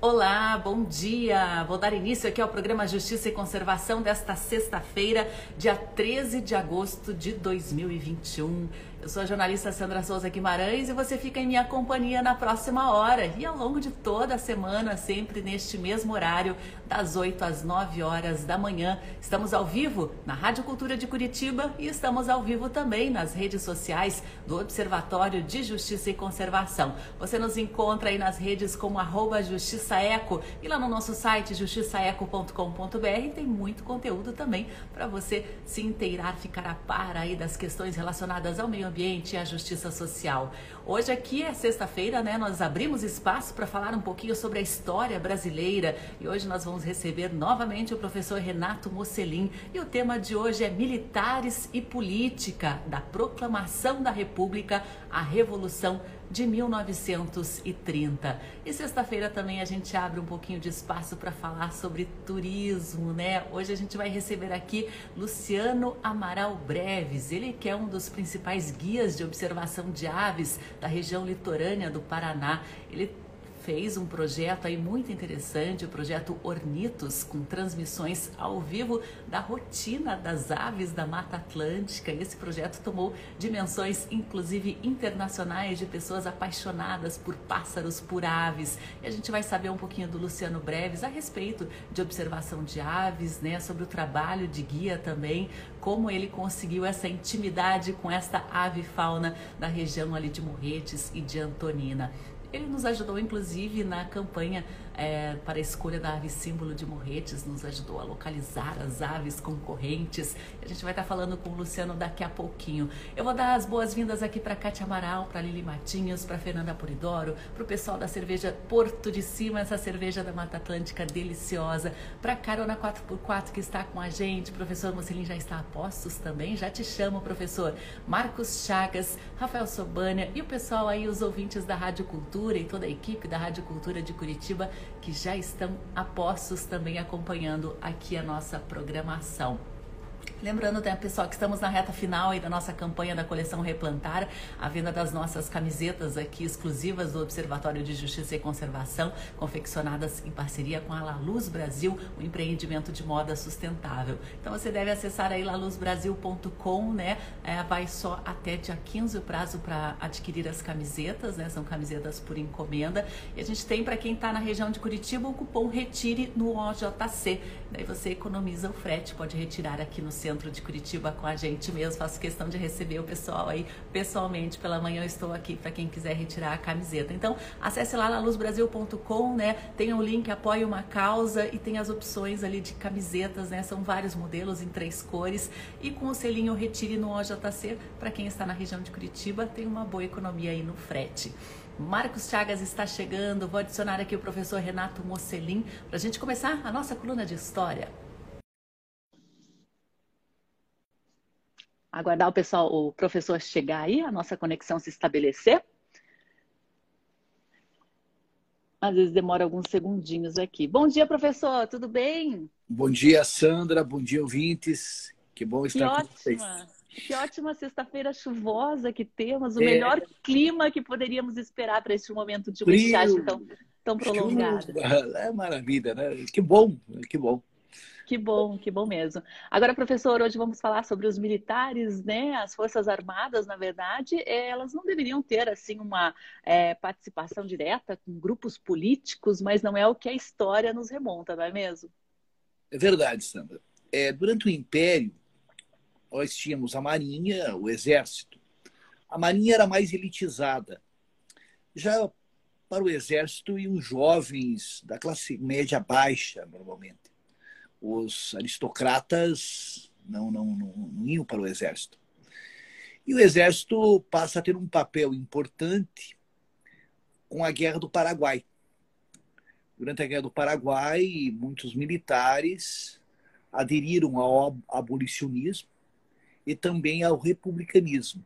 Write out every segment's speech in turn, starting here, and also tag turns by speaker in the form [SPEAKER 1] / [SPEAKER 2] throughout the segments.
[SPEAKER 1] Olá, bom dia! Vou dar início aqui ao programa Justiça e Conservação desta sexta-feira, dia 13 de agosto de 2021. Eu sou a jornalista Sandra Souza Guimarães e você fica em minha companhia na próxima hora e ao longo de toda a semana, sempre neste mesmo horário, das 8 às 9 horas da manhã. Estamos ao vivo na Rádio Cultura de Curitiba e estamos ao vivo também nas redes sociais do Observatório de Justiça e Conservação. Você nos encontra aí nas redes como arroba justiçaeco e lá no nosso site justiçaeco.com.br tem muito conteúdo também para você se inteirar, ficar a par aí das questões relacionadas ao meio ambiente e a justiça social. Hoje aqui é sexta-feira, né? Nós abrimos espaço para falar um pouquinho sobre a história brasileira e hoje nós vamos receber novamente o professor Renato Mocelin e o tema de hoje é Militares e Política, da Proclamação da República à Revolução de 1930. E sexta-feira também a gente abre um pouquinho de espaço para falar sobre turismo, né? Hoje a gente vai receber aqui Luciano Amaral Breves, ele que é um dos principais guias de observação de aves da região litorânea do Paraná. Ele fez um projeto aí muito interessante, o projeto Ornitos, com transmissões ao vivo da rotina das aves da Mata Atlântica. Esse projeto tomou dimensões, inclusive internacionais, de pessoas apaixonadas por pássaros, por aves. E a gente vai saber um pouquinho do Luciano Breves a respeito de observação de aves, né, sobre o trabalho de guia também, como ele conseguiu essa intimidade com esta ave fauna da região ali de Morretes e de Antonina. Ele nos ajudou, inclusive, na campanha é, para a escolha da ave símbolo de Morretes, nos ajudou a localizar as aves concorrentes. A gente vai estar falando com o Luciano daqui a pouquinho. Eu vou dar as boas-vindas aqui para Cátia Amaral, para Lili Matinhos, para Fernanda Puridoro, para o pessoal da cerveja Porto de Cima, essa cerveja da Mata Atlântica deliciosa, para Carona 4x4 que está com a gente, professor Mocelin já está a postos também, já te chamo, professor. Marcos Chagas, Rafael Sobânia e o pessoal aí, os ouvintes da Rádio Cultura e toda a equipe da Rádio Cultura de Curitiba que já estão a postos também acompanhando aqui a nossa programação. Lembrando, né, pessoal, que estamos na reta final aí da nossa campanha da coleção Replantar, a venda das nossas camisetas aqui exclusivas do Observatório de Justiça e Conservação, confeccionadas em parceria com a La Luz Brasil, um empreendimento de moda sustentável. Então você deve acessar aí laluzbrasil.com, né? É, vai só até dia 15 o prazo para adquirir as camisetas, né? São camisetas por encomenda. E a gente tem para quem está na região de Curitiba o cupom Retire no OJC. Daí você economiza o frete, pode retirar aqui no centro de Curitiba com a gente mesmo. Faço questão de receber o pessoal aí pessoalmente. Pela manhã eu estou aqui para quem quiser retirar a camiseta. Então, acesse lá na luzbrasil.com, né? Tem o link Apoie uma Causa e tem as opções ali de camisetas, né? São vários modelos em três cores. E com o selinho Retire no OJC, para quem está na região de Curitiba, tem uma boa economia aí no frete. Marcos Chagas está chegando. Vou adicionar aqui o professor Renato Mocelin para a gente começar a nossa coluna de história. Aguardar o pessoal, o professor chegar aí, a nossa conexão se estabelecer. Às vezes demora alguns segundinhos aqui. Bom dia, professor, tudo bem?
[SPEAKER 2] Bom dia, Sandra. Bom dia, ouvintes. Que bom estar
[SPEAKER 1] que com vocês. Que ótima sexta-feira chuvosa que temos, o é... melhor clima que poderíamos esperar para este momento de uma estiagem tão, tão prolongada.
[SPEAKER 2] É maravilha, né? Que bom, que bom.
[SPEAKER 1] Que bom, que bom mesmo. Agora, professor, hoje vamos falar sobre os militares, né? As Forças Armadas, na verdade, elas não deveriam ter, assim, uma é, participação direta com grupos políticos, mas não é o que a história nos remonta, não é mesmo?
[SPEAKER 2] É verdade, Sandra. É, durante o Império, nós tínhamos a Marinha, o Exército. A Marinha era mais elitizada. Já para o Exército iam jovens da classe média baixa, normalmente os aristocratas não, não, não, não iam para o exército. E o exército passa a ter um papel importante com a Guerra do Paraguai. Durante a Guerra do Paraguai, muitos militares aderiram ao abolicionismo e também ao republicanismo.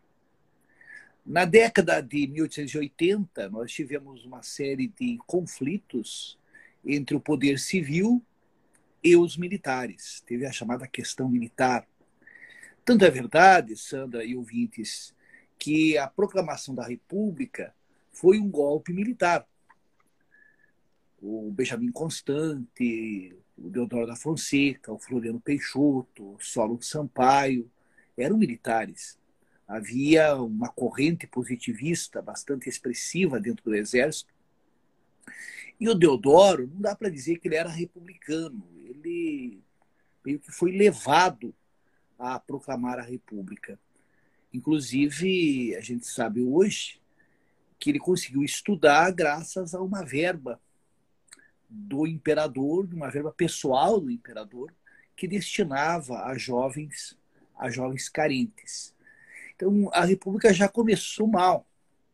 [SPEAKER 2] Na década de 1880, nós tivemos uma série de conflitos entre o poder civil e os militares. Teve a chamada questão militar. Tanto é verdade, Sandra e ouvintes, que a proclamação da República foi um golpe militar. o Benjamin Constante, o Deodoro da Fonseca, o Floriano Peixoto, o Solon Sampaio, eram militares. Havia uma corrente positivista bastante expressiva dentro do Exército. E o Deodoro, não dá para dizer que ele era republicano, ele meio que foi levado a proclamar a República. Inclusive, a gente sabe hoje que ele conseguiu estudar graças a uma verba do imperador, uma verba pessoal do imperador, que destinava a jovens, a jovens carentes. Então, a República já começou mal,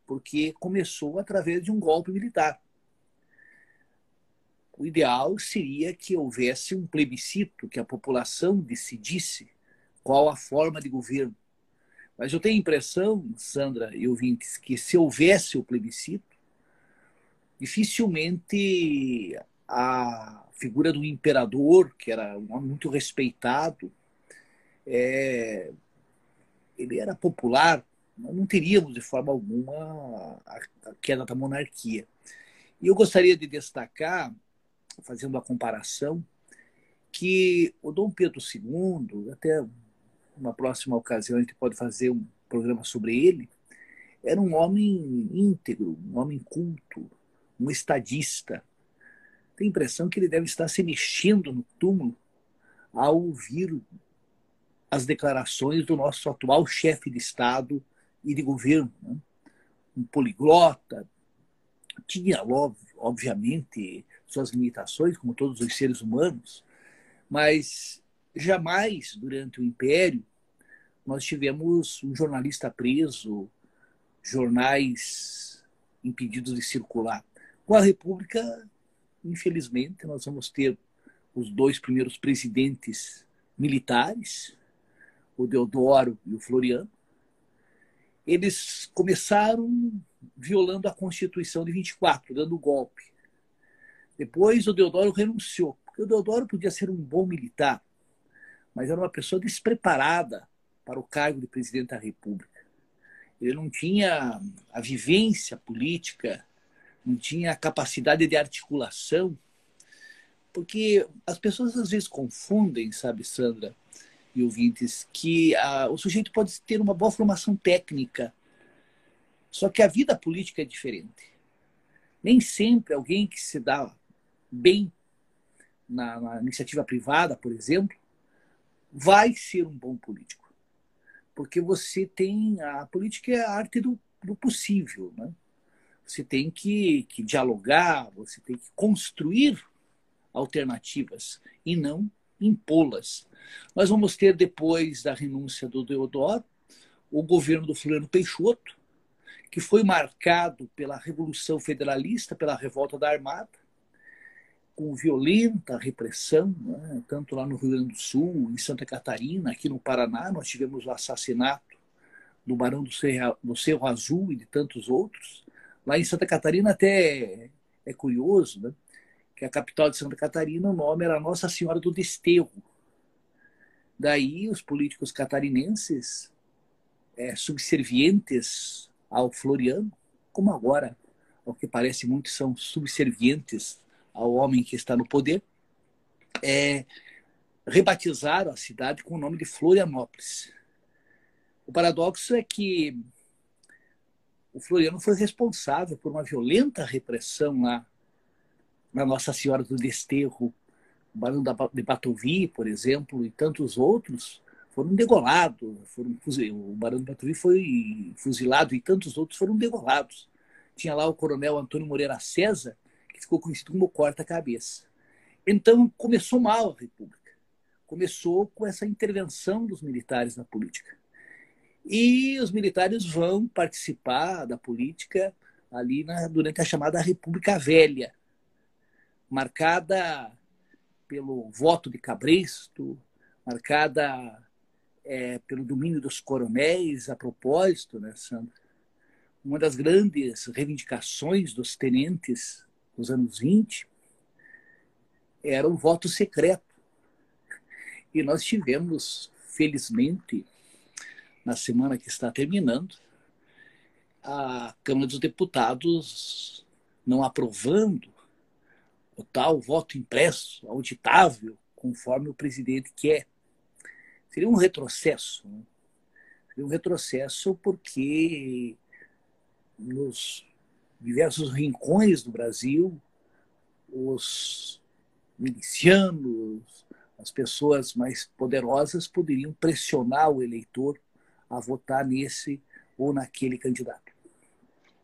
[SPEAKER 2] porque começou através de um golpe militar. O ideal seria que houvesse um plebiscito, que a população decidisse qual a forma de governo. Mas eu tenho a impressão, Sandra e ouvintes, que se houvesse o plebiscito, dificilmente a figura do imperador, que era um homem muito respeitado, é, ele era popular, não teríamos de forma alguma a, queda da monarquia. E eu gostaria de destacar, fazendo a comparação, que o Dom Pedro II, até uma próxima ocasião a gente pode fazer um programa sobre ele, era um homem íntegro, um homem culto, um estadista. Tem a impressão que ele deve estar se mexendo no túmulo ao ouvir as declarações do nosso atual chefe de Estado e de governo. Né? Um poliglota, tinha, obviamente, suas limitações, como todos os seres humanos, mas jamais durante o Império nós tivemos um jornalista preso, jornais impedidos de circular. Com a República, infelizmente, nós vamos ter os dois primeiros presidentes militares, o Deodoro e o Floriano. Eles começaram violando a Constituição de 24, dando golpe. Depois o Deodoro renunciou, porque o Deodoro podia ser um bom militar, mas era uma pessoa despreparada para o cargo de presidente da República. Ele não tinha a vivência política, não tinha a capacidade de articulação, porque as pessoas às vezes confundem, sabe, Sandra e ouvintes, que a, o sujeito pode ter uma boa formação técnica, só que a vida política é diferente. Nem sempre alguém que se dá bem na, na iniciativa privada, por exemplo, vai ser um bom político porque você tem a política é a arte do, do possível, né? Você tem que, que dialogar, você tem que construir alternativas e não impô-las. Nós vamos ter depois da renúncia do Deodoro o governo do Floriano Peixoto, que foi marcado pela Revolução Federalista, pela revolta da Armada, com violenta repressão, né? tanto lá no Rio Grande do Sul, em Santa Catarina, aqui no Paraná, nós tivemos o assassinato do Barão do Cerro, do Cerro Azul e de tantos outros. Lá em Santa Catarina até é curioso, né? que a capital de Santa Catarina, o nome era Nossa Senhora do Desterro. Daí os políticos catarinenses, é, subservientes ao Floriano, como agora, ao que parece muito, são subservientes ao homem que está no poder, é, rebatizaram a cidade com o nome de Florianópolis. O paradoxo é que o Floriano foi responsável por uma violenta repressão lá na Nossa Senhora do Desterro, o Barão de Batovi, por exemplo, e tantos outros foram degolados. Foram, o Barão de Batovi foi fuzilado e tantos outros foram degolados. Tinha lá o coronel Antônio Moreira César, que ficou conhecido como corta-cabeça. Então, começou mal a República. Começou com essa intervenção dos militares na política. E os militares vão participar da política ali na, durante a chamada República Velha, marcada pelo voto de Cabresto, marcada é, pelo domínio dos coronéis, a propósito, né, Sandra? Uma das grandes reivindicações dos tenentes nos anos 20, era um voto secreto. E nós tivemos, felizmente, na semana que está terminando, a Câmara dos Deputados não aprovando o tal voto impresso, auditável, conforme o presidente quer. Seria um retrocesso. Né? Seria um retrocesso porque nos diversos rincões do Brasil, os milicianos, as pessoas mais poderosas poderiam pressionar o eleitor a votar nesse ou naquele candidato.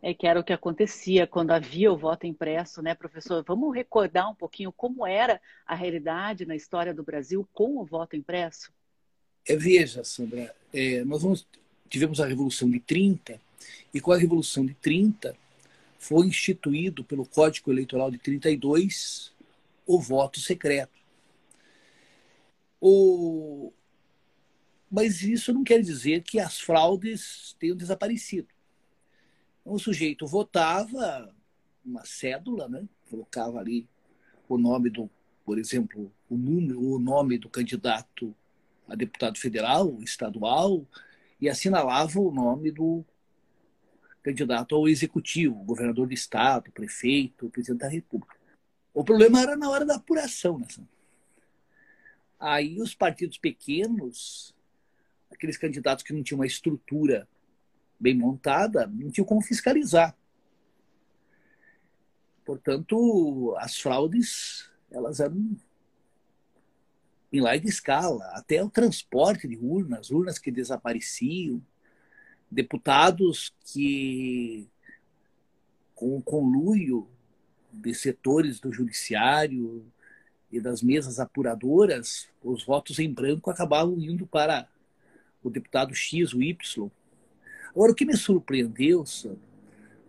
[SPEAKER 1] É que era o que acontecia quando havia o voto impresso, né, professor? Vamos recordar um pouquinho como era a realidade na história do Brasil com o voto impresso?
[SPEAKER 2] É, veja, Sandra, é, nós vamos, tivemos a Revolução de 30, e com a Revolução de 30 foi instituído pelo Código Eleitoral de 32 o voto secreto. O... Mas isso não quer dizer que as fraudes tenham desaparecido. O sujeito votava uma cédula, né? colocava ali o nome do, por exemplo, o, número, o nome do candidato a deputado federal, estadual, e assinalava o nome do candidato ao executivo, governador de estado, prefeito, presidente da república. O problema era na hora da apuração, né? Aí os partidos pequenos, aqueles candidatos que não tinham uma estrutura bem montada, não tinham como fiscalizar. Portanto, as fraudes, elas eram em larga escala, até o transporte de urnas, urnas que desapareciam, deputados que, com o conluio de setores do judiciário e das mesas apuradoras, os votos em branco acabavam indo para o deputado X ou Y. Agora, o que me surpreendeu, Sandra,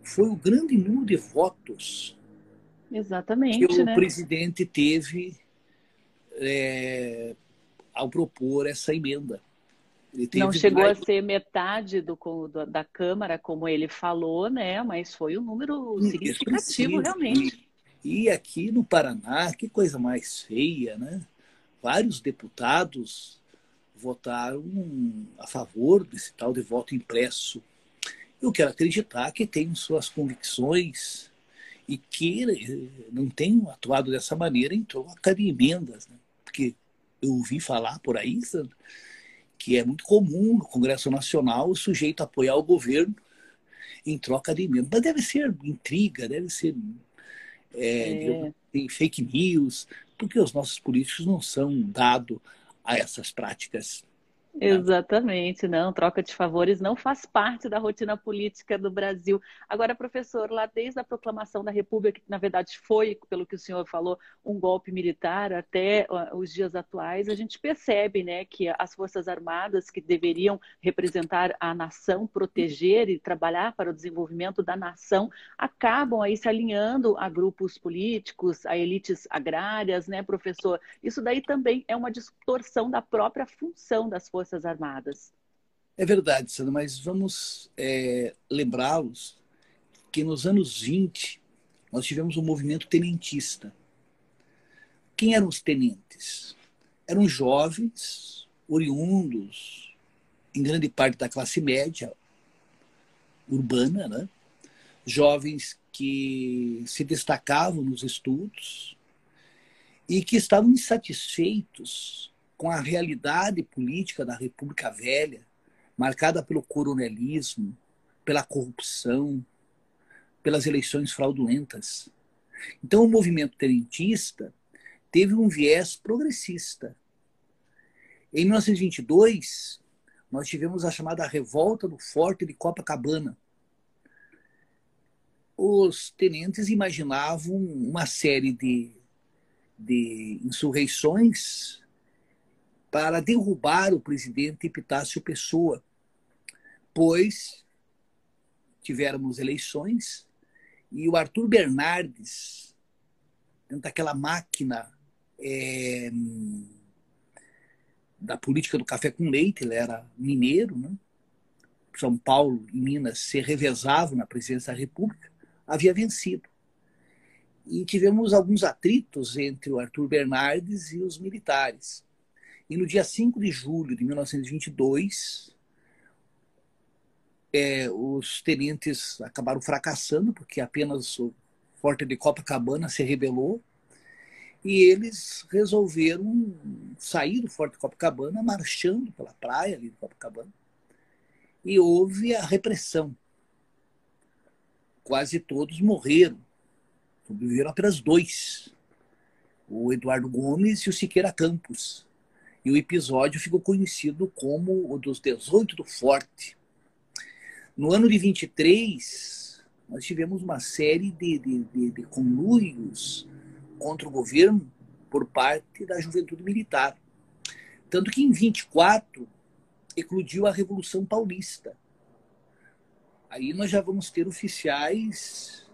[SPEAKER 2] foi o grande número de votos
[SPEAKER 1] Exatamente,
[SPEAKER 2] que
[SPEAKER 1] né?
[SPEAKER 2] o presidente teve é, ao propor essa emenda.
[SPEAKER 1] Não chegou mais... a ser metade do, do, da Câmara, como ele falou, né? Mas foi um número significativo, realmente.
[SPEAKER 2] E, e aqui no Paraná, que coisa mais feia, né? Vários deputados votaram a favor desse tal de voto impresso. Eu quero acreditar que tem suas convicções e que não tenham atuado dessa maneira em troca de emendas, né? porque eu ouvi falar por aí, Sandra, que é muito comum no Congresso Nacional o sujeito apoiar o governo em troca de emenda. Mas deve ser intriga, deve ser é, é. fake news, porque os nossos políticos não são dados a essas práticas
[SPEAKER 1] Exatamente, não, troca de favores não faz parte da rotina política do Brasil. Agora, professor, lá desde a proclamação da República, que na verdade foi, pelo que o senhor falou, um golpe militar até os dias atuais, a gente percebe né, que as Forças Armadas, que deveriam representar a nação, proteger e trabalhar para o desenvolvimento da nação, acabam aí se alinhando a grupos políticos, a elites agrárias, né, professor? Isso daí também é uma distorção da própria função das Forças Forças Armadas.
[SPEAKER 2] É verdade, Sandra, mas vamos é, lembrá-los que nos anos 20 nós tivemos um movimento tenentista. Quem eram os tenentes? Eram jovens, oriundos, em grande parte da classe média urbana, né? jovens que se destacavam nos estudos e que estavam insatisfeitos com a realidade política da República Velha, marcada pelo coronelismo, pela corrupção, pelas eleições fraudulentas. Então, o movimento tenentista teve um viés progressista. Em 1922, nós tivemos a chamada Revolta do Forte de Copacabana. Os tenentes imaginavam uma série de, de insurreições para derrubar o presidente Epitácio Pessoa, pois tivemos eleições e o Arthur Bernardes, dentro daquela máquina é, da política do café com leite, ele era mineiro, né? São Paulo e Minas se revezavam na presidência da República, havia vencido. E tivemos alguns atritos entre o Arthur Bernardes e os militares. E no dia 5 de julho de 1922, é, os tenentes acabaram fracassando, porque apenas o Forte de Copacabana se rebelou, E eles resolveram sair do Forte Copacabana, marchando pela praia ali de Copacabana. E houve a repressão. Quase todos morreram. Sobreviveram apenas dois: o Eduardo Gomes e o Siqueira Campos. E o episódio ficou conhecido como o dos 18 do Forte. No ano de 23, nós tivemos uma série de, de, de, de conluios contra o governo por parte da juventude militar. Tanto que em 24 eclodiu a Revolução Paulista. Aí nós já vamos ter oficiais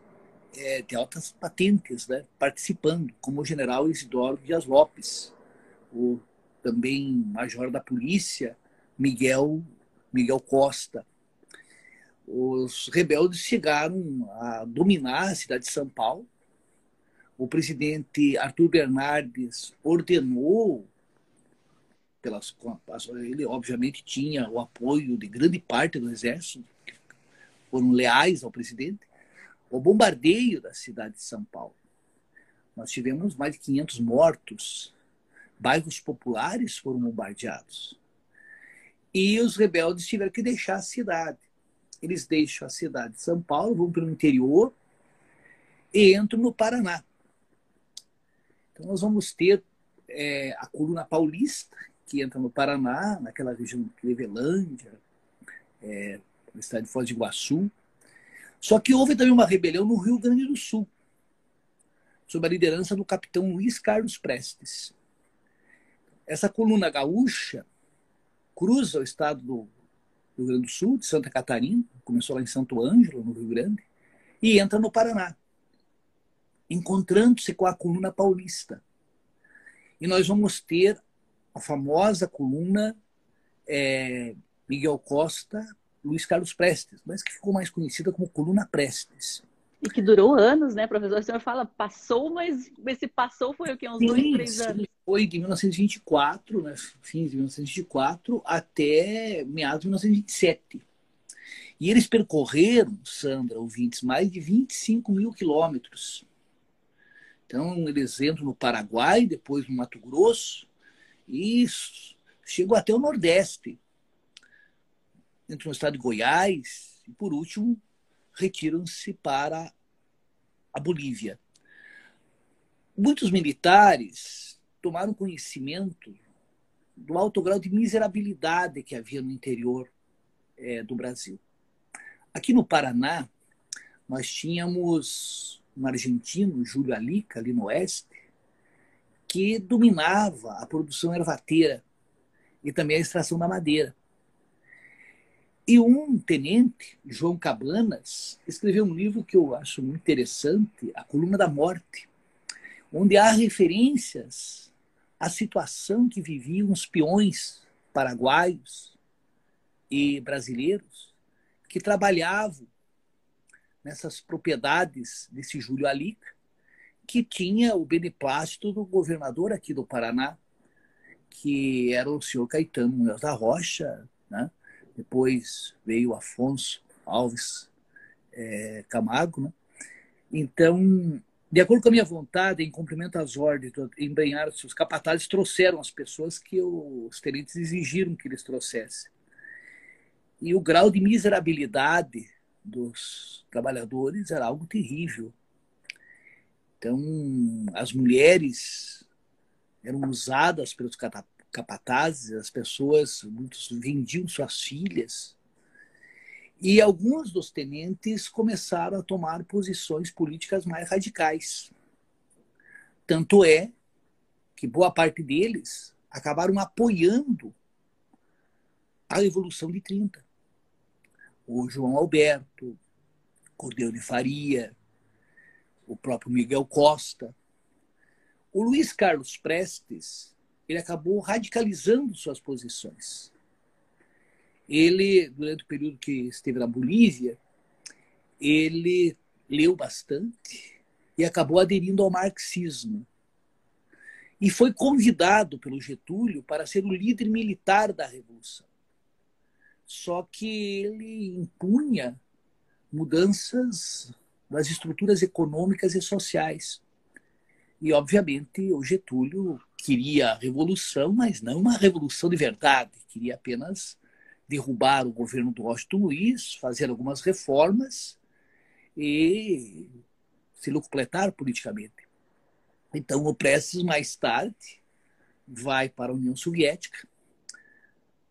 [SPEAKER 2] é, de altas patentes né, participando, como o general Isidoro Dias Lopes, o também major da polícia Miguel, Miguel Costa. Os rebeldes chegaram a dominar a cidade de São Paulo, o presidente Arthur Bernardes ordenou pelas ele obviamente tinha o apoio de grande parte do exército que foram leais ao presidente o bombardeio da cidade de São Paulo nós tivemos mais de 500 mortos bairros populares foram bombardeados e os rebeldes tiveram que deixar a cidade eles deixam a cidade de São Paulo vão para o interior e entram no Paraná então, nós vamos ter é, a coluna paulista, que entra no Paraná, naquela região de Clevelândia, é, no estado de Foz Iguaçu. Só que houve também uma rebelião no Rio Grande do Sul, sob a liderança do capitão Luiz Carlos Prestes. Essa coluna gaúcha cruza o estado do Rio Grande do Sul, de Santa Catarina, começou lá em Santo Ângelo, no Rio Grande, e entra no Paraná encontrando-se com a coluna paulista. E nós vamos ter a famosa coluna é, Miguel Costa, Luiz Carlos Prestes, mas que ficou mais conhecida como coluna Prestes.
[SPEAKER 1] E que durou anos, né, professor? O senhor fala, passou, mas esse passou foi o que? Uns sim, dois, três sim. anos?
[SPEAKER 2] Foi de 1924, né, fim de 1924, até meados de 1927. E eles percorreram, Sandra, ouvintes, mais de 25 mil quilômetros então, eles entram no Paraguai, depois no Mato Grosso, e chegam até o Nordeste. Entram no estado de Goiás, e por último, retiram-se para a Bolívia. Muitos militares tomaram conhecimento do alto grau de miserabilidade que havia no interior é, do Brasil. Aqui no Paraná, nós tínhamos um argentino, Júlio Alica, ali no oeste, que dominava a produção ervateira e também a extração da madeira. E um tenente, João Cabanas, escreveu um livro que eu acho muito interessante, A Coluna da Morte, onde há referências à situação que viviam os peões paraguaios e brasileiros que trabalhavam nessas propriedades desse Júlio Alica, que tinha o beneplácito do governador aqui do Paraná, que era o senhor Caetano Munhoz da Rocha, né? Depois veio Afonso Alves é, Camargo. Né? Então, de acordo com a minha vontade, em cumprimento às ordens, embrenharam-se os capatazes, trouxeram as pessoas que os tenentes exigiram que eles trouxessem. E o grau de miserabilidade dos trabalhadores era algo terrível. Então, as mulheres eram usadas pelos capatazes, as pessoas, muitos vendiam suas filhas. E alguns dos tenentes começaram a tomar posições políticas mais radicais. Tanto é que boa parte deles acabaram apoiando a Revolução de 30 o João Alberto, Cordeiro de Faria, o próprio Miguel Costa. O Luiz Carlos Prestes, ele acabou radicalizando suas posições. Ele, durante o período que esteve na Bolívia, ele leu bastante e acabou aderindo ao marxismo. E foi convidado pelo Getúlio para ser o líder militar da Revolução só que ele impunha mudanças nas estruturas econômicas e sociais. E, obviamente, o Getúlio queria a revolução, mas não uma revolução de verdade, queria apenas derrubar o governo do Washington Luiz, fazer algumas reformas e se locupletar politicamente. Então, o Prestes, mais tarde, vai para a União Soviética,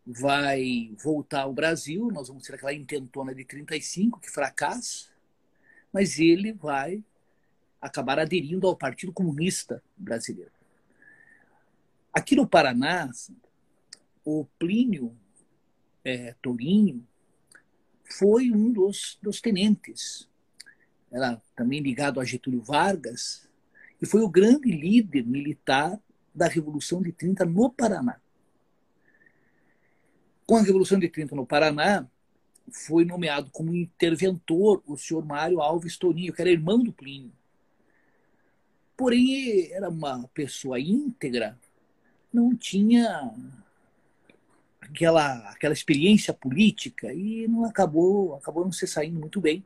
[SPEAKER 2] vai voltar ao Brasil, nós vamos ter aquela intentona de 35 que fracassa, mas ele vai acabar aderindo ao Partido Comunista Brasileiro. Aqui no Paraná, o Plínio é, Tourinho foi um dos, dos tenentes. Era também ligado a Getúlio Vargas e foi o grande líder militar da Revolução de 30 no Paraná. Com a Revolução de 30 no Paraná, foi nomeado como interventor o senhor Mário Alves Tourinho, que era irmão do Plínio. Porém, era uma pessoa íntegra, não tinha aquela, aquela experiência política e não acabou, acabou não se saindo muito bem.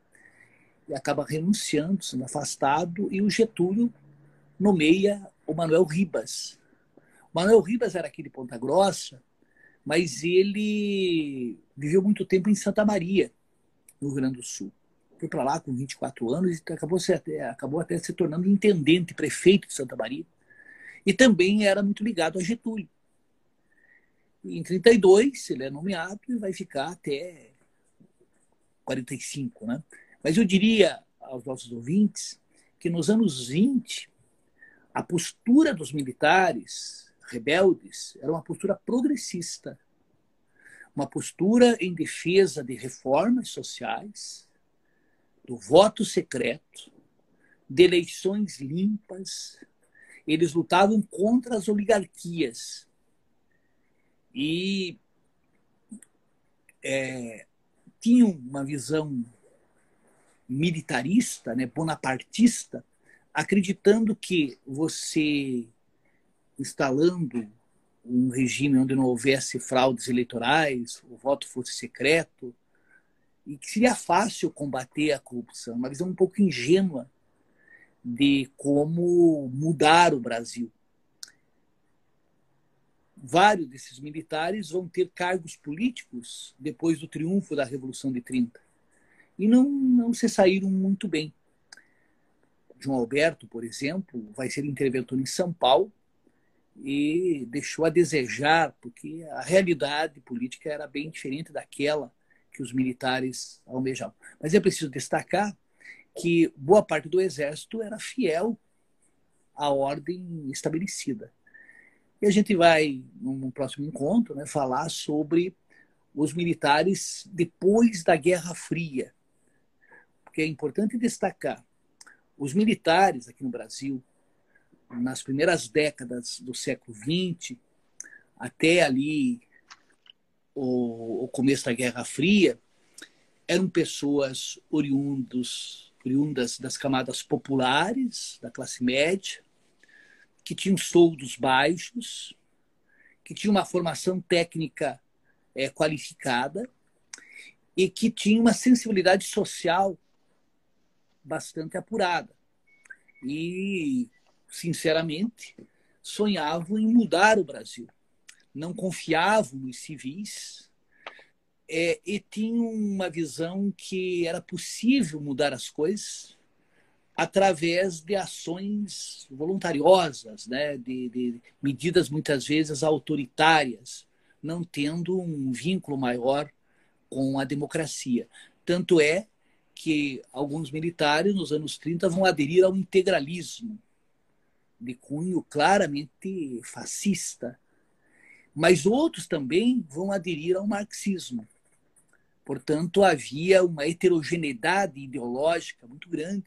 [SPEAKER 2] E acaba renunciando, sendo afastado, e o Getúlio nomeia o Manuel Ribas. O Manuel Ribas era aqui de Ponta Grossa, mas ele viveu muito tempo em Santa Maria, no Rio Grande do Sul. Foi para lá com 24 anos e acabou, se, acabou até se tornando intendente, prefeito de Santa Maria. E também era muito ligado a Getúlio. Em 32 ele é nomeado e vai ficar até 45, né? Mas eu diria aos nossos ouvintes que nos anos 20 a postura dos militares rebeldes era uma postura progressista, uma postura em defesa de reformas sociais, do voto secreto, de eleições limpas. Eles lutavam contra as oligarquias. E é, tinham uma visão militarista, né, bonapartista, acreditando que você instalando um regime onde não houvesse fraudes eleitorais, o voto fosse secreto, e que seria fácil combater a corrupção, uma visão um pouco ingênua de como mudar o Brasil. Vários desses militares vão ter cargos políticos depois do triunfo da Revolução de 30 e não, não se saíram muito bem. João Alberto, por exemplo, vai ser interventor em São Paulo e deixou a desejar, porque a realidade política era bem diferente daquela que os militares almejavam. Mas é preciso destacar que boa parte do exército era fiel à ordem estabelecida. E a gente vai, num próximo encontro, né, falar sobre os militares depois da Guerra Fria. Porque é importante destacar, os militares aqui no Brasil, nas primeiras décadas do século XX, até ali o, o começo da Guerra Fria, eram pessoas oriundos, oriundas das camadas populares, da classe média, que tinham soldos baixos, que tinham uma formação técnica é, qualificada e que tinham uma sensibilidade social bastante apurada. E sinceramente, sonhavam em mudar o Brasil. Não confiavam nos civis é, e tinham uma visão que era possível mudar as coisas através de ações voluntariosas, né? de, de medidas muitas vezes autoritárias, não tendo um vínculo maior com a democracia. Tanto é que alguns militares, nos anos 30, vão aderir ao integralismo, de cunho claramente fascista, mas outros também vão aderir ao marxismo. Portanto, havia uma heterogeneidade ideológica muito grande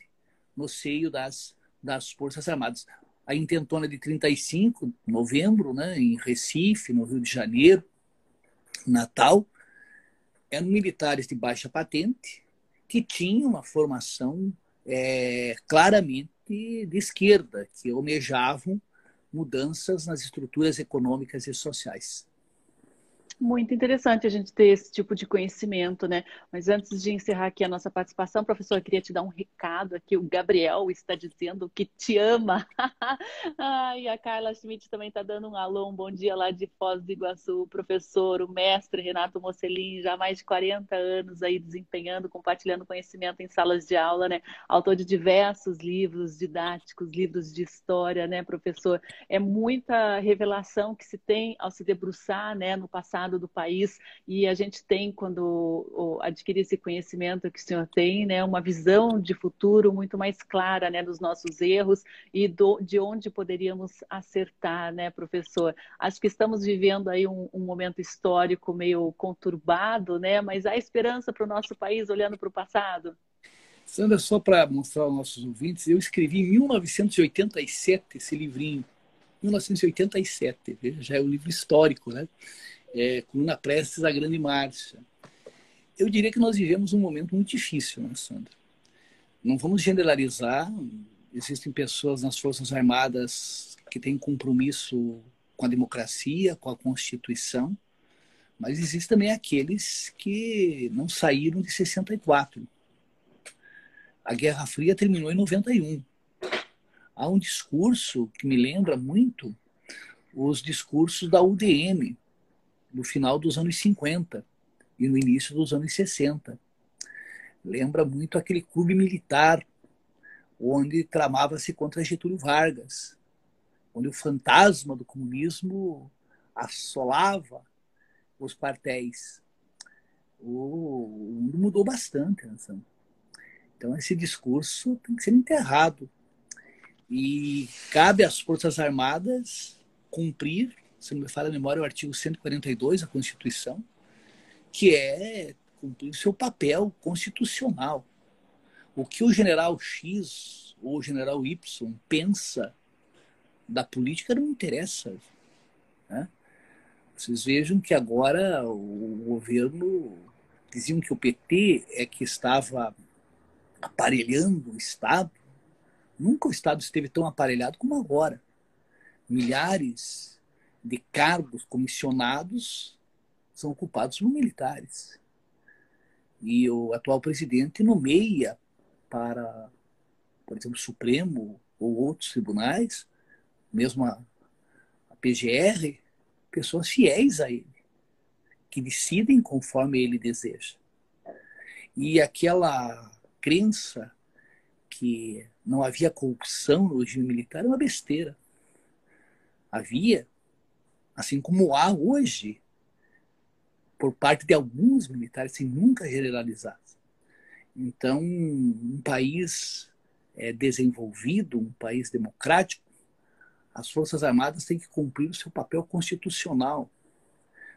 [SPEAKER 2] no seio das, das Forças Armadas. A intentona de 35, novembro, né, em Recife, no Rio de Janeiro, Natal, eram militares de baixa patente que tinham uma formação é, claramente de esquerda, que almejavam mudanças nas estruturas econômicas e sociais.
[SPEAKER 1] Muito interessante a gente ter esse tipo de conhecimento, né? Mas antes de encerrar aqui a nossa participação, professor, queria te dar um recado aqui. O Gabriel está dizendo que te ama. e a Carla Schmidt também está dando um alô, um bom dia lá de Foz do Iguaçu. O professor, o mestre Renato Mocelin, já há mais de 40 anos aí desempenhando, compartilhando conhecimento em salas de aula, né? Autor de diversos livros didáticos, livros de história, né, professor? É muita revelação que se tem ao se debruçar, né, no passado do país e a gente tem, quando adquirir esse conhecimento que o senhor tem, né, uma visão de futuro muito mais clara né, dos nossos erros e do, de onde poderíamos acertar, né, professor? Acho que estamos vivendo aí um, um momento histórico meio conturbado, né, mas há esperança para o nosso país olhando para o passado?
[SPEAKER 2] Sandra, só para mostrar aos nossos ouvintes, eu escrevi em 1987 esse livrinho. 1987, veja, já é um livro histórico, né? É, Coluna Prestes, a Grande Márcia. Eu diria que nós vivemos um momento muito difícil, né, Sandra? Não vamos generalizar, existem pessoas nas Forças Armadas que têm compromisso com a democracia, com a Constituição, mas existem também aqueles que não saíram de 64. A Guerra Fria terminou em 91. Há um discurso que me lembra muito os discursos da UDM, no final dos anos 50 e no início dos anos 60. Lembra muito aquele clube militar onde tramava-se contra Getúlio Vargas, onde o fantasma do comunismo assolava os quartéis. O, mundo mudou bastante. Né? Então, esse discurso tem que ser enterrado. E cabe às Forças Armadas cumprir se não me falha a memória, o artigo 142 da Constituição, que é cumprir seu papel constitucional. O que o general X ou o general Y pensa da política não interessa. Né? Vocês vejam que agora o governo diziam que o PT é que estava aparelhando o Estado. Nunca o Estado esteve tão aparelhado como agora. Milhares de cargos comissionados são ocupados por militares. E o atual presidente nomeia para, por exemplo, o Supremo ou outros tribunais, mesmo a, a PGR, pessoas fiéis a ele, que decidem conforme ele deseja. E aquela crença que não havia corrupção no regime militar é uma besteira. Havia, assim como há hoje, por parte de alguns militares, sem nunca generalizar. Então, um país é, desenvolvido, um país democrático, as Forças Armadas têm que cumprir o seu papel constitucional.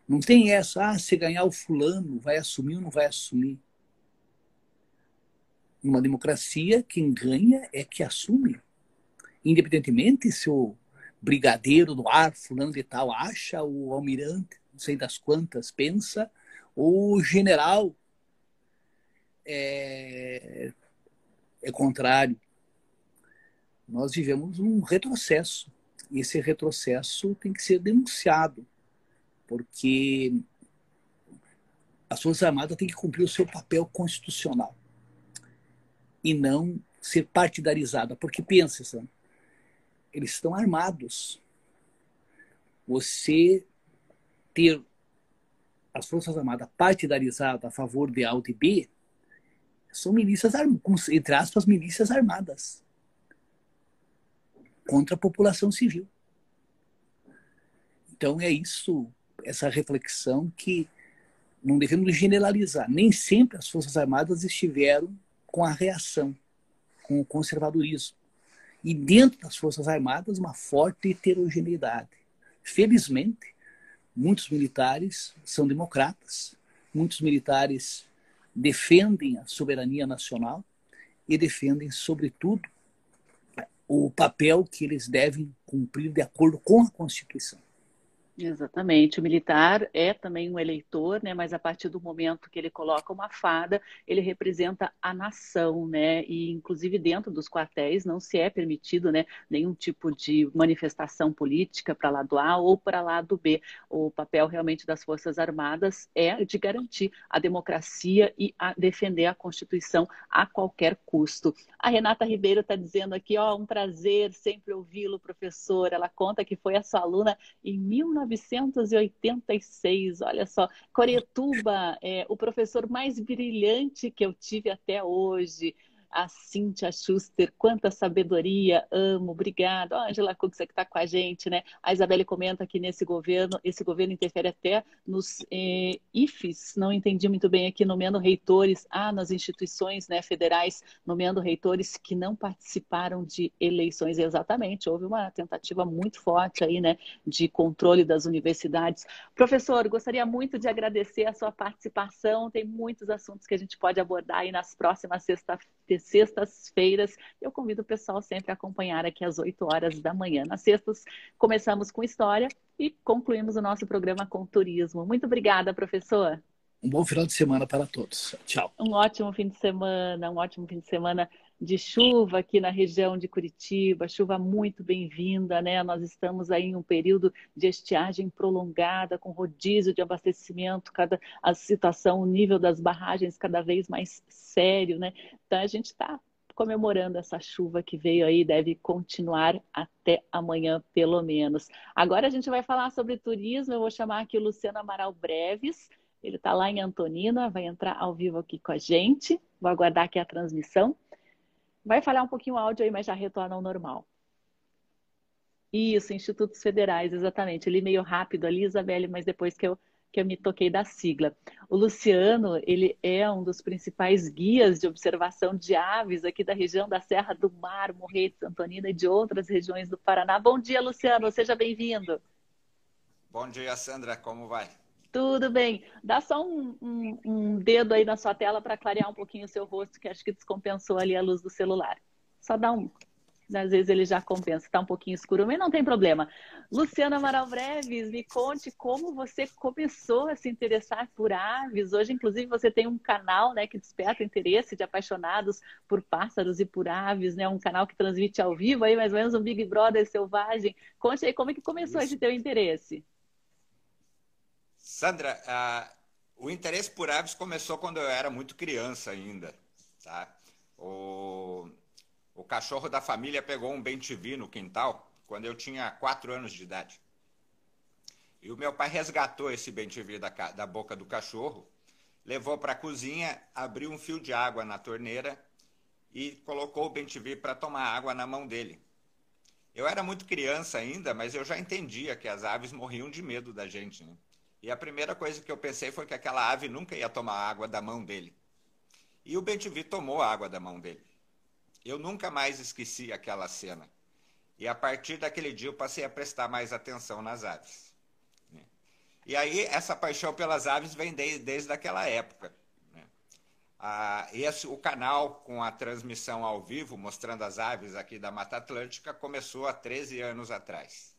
[SPEAKER 2] Não tem essa, ah, se ganhar o fulano, vai assumir ou não vai assumir. Numa democracia, quem ganha é que assume. Independentemente se o brigadeiro do ar, fulano de tal, acha, o almirante, não sei das quantas, pensa, o general é, é contrário. Nós vivemos um retrocesso. E esse retrocesso tem que ser denunciado, porque as Forças Armadas têm que cumprir o seu papel constitucional e não ser partidarizada. Porque pensa, Sam, eles estão armados. Você ter as Forças Armadas partidarizadas a favor de A ou de B são milícias, entre aspas, milícias armadas contra a população civil. Então é isso, essa reflexão que não devemos generalizar. Nem sempre as Forças Armadas estiveram com a reação, com o conservadorismo e dentro das Forças Armadas uma forte heterogeneidade. Felizmente, muitos militares são democratas, muitos militares defendem a soberania nacional e defendem, sobretudo, o papel que eles devem cumprir de acordo com a Constituição.
[SPEAKER 1] Exatamente. O militar é também um eleitor, né? Mas a partir do momento que ele coloca uma fada, ele representa a nação, né? E inclusive dentro dos quartéis não se é permitido, né? Nenhum tipo de manifestação política para lado A ou para lado B. O papel realmente das forças armadas é de garantir a democracia e a defender a Constituição a qualquer custo. A Renata Ribeiro está dizendo aqui, ó, um prazer sempre ouvi-lo, professor. Ela conta que foi a sua aluna em 19 1986, olha só. Coretuba, é o professor mais brilhante que eu tive até hoje a Cíntia Schuster, quanta sabedoria, amo, obrigada. A Angela Cux que está com a gente, né? A Isabelle comenta que nesse governo, esse governo interfere até nos eh, IFES, não entendi muito bem aqui, nomeando reitores, ah, nas instituições né, federais, nomeando reitores que não participaram de eleições. Exatamente, houve uma tentativa muito forte aí, né, de controle das universidades. Professor, gostaria muito de agradecer a sua participação, tem muitos assuntos que a gente pode abordar aí nas próximas sexta-feiras sextas-feiras. Eu convido o pessoal sempre a acompanhar aqui às 8 horas da manhã. Nas sextas, começamos com história e concluímos o nosso programa com turismo. Muito obrigada, professor.
[SPEAKER 2] Um bom final de semana para todos. Tchau.
[SPEAKER 1] Um ótimo fim de semana, um ótimo fim de semana de chuva aqui na região de Curitiba, chuva muito bem-vinda, né? Nós estamos aí em um período de estiagem prolongada, com rodízio de abastecimento, cada a situação, o nível das barragens cada vez mais sério, né? Então a gente está comemorando essa chuva que veio aí, deve continuar até amanhã, pelo menos. Agora a gente vai falar sobre turismo, eu vou chamar aqui o Luciano Amaral Breves, ele está lá em Antonina, vai entrar ao vivo aqui com a gente, vou aguardar aqui a transmissão. Vai falhar um pouquinho o áudio aí, mas já retorna ao normal. Isso, Institutos Federais, exatamente. Ele meio rápido ali, Isabelle, mas depois que eu, que eu me toquei da sigla. O Luciano, ele é um dos principais guias de observação de aves aqui da região da Serra do Mar, Morretes, Antonina e de outras regiões do Paraná. Bom dia, Luciano, seja bem-vindo.
[SPEAKER 3] Bom dia, Sandra, como vai?
[SPEAKER 1] Tudo bem. Dá só um, um, um dedo aí na sua tela para clarear um pouquinho o seu rosto, que acho que descompensou ali a luz do celular. Só dá um. Às vezes ele já compensa, está um pouquinho escuro, mas não tem problema. Luciana Amaral Breves, me conte como você começou a se interessar por aves. Hoje, inclusive, você tem um canal né, que desperta interesse de apaixonados por pássaros e por aves, né? Um canal que transmite ao vivo aí, mais ou menos um Big Brother selvagem. Conte aí como é que começou Isso. esse teu interesse.
[SPEAKER 3] Sandra, o interesse por aves começou quando eu era muito criança ainda. Tá? O, o cachorro da família pegou um bem-te-vi no quintal quando eu tinha quatro anos de idade. E o meu pai resgatou esse bem-te-vi da, da boca do cachorro, levou para a cozinha, abriu um fio de água na torneira e colocou o bem-te-vi para tomar água na mão dele. Eu era muito criança ainda, mas eu já entendia que as aves morriam de medo da gente. Né? E a primeira coisa que eu pensei foi que aquela ave nunca ia tomar água da mão dele. E o Bentivi tomou a água da mão dele. Eu nunca mais esqueci aquela cena. E a partir daquele dia eu passei a prestar mais atenção nas aves. E aí essa paixão pelas aves vem desde, desde aquela época. Ah, esse, o canal com a transmissão ao vivo, mostrando as aves aqui da Mata Atlântica, começou há 13 anos atrás.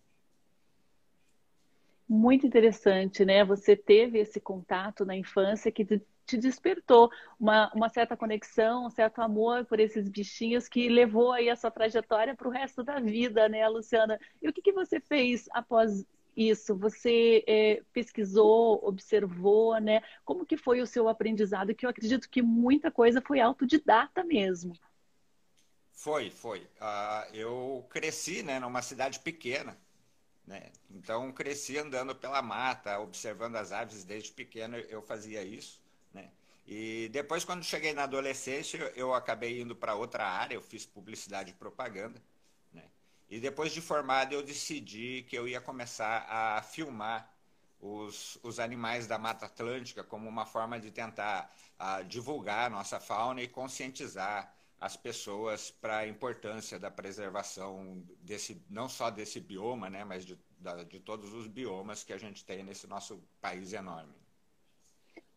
[SPEAKER 1] Muito interessante, né? Você teve esse contato na infância que te despertou uma, uma certa conexão, um certo amor por esses bichinhos que levou aí a sua trajetória para o resto da vida, né, Luciana? E o que, que você fez após isso? Você é, pesquisou, observou, né? Como que foi o seu aprendizado? Que eu acredito que muita coisa foi autodidata mesmo.
[SPEAKER 3] Foi, foi. Uh, eu cresci, né, numa cidade pequena. Né? Então, cresci andando pela mata, observando as aves desde pequeno, eu fazia isso. Né? E depois, quando cheguei na adolescência, eu acabei indo para outra área, eu fiz publicidade e propaganda. Né? E depois de formado, eu decidi que eu ia começar a filmar os, os animais da Mata Atlântica como uma forma de tentar uh, divulgar a nossa fauna e conscientizar as pessoas para a importância da preservação desse não só desse bioma, né, mas de, de todos os biomas que a gente tem nesse nosso país enorme.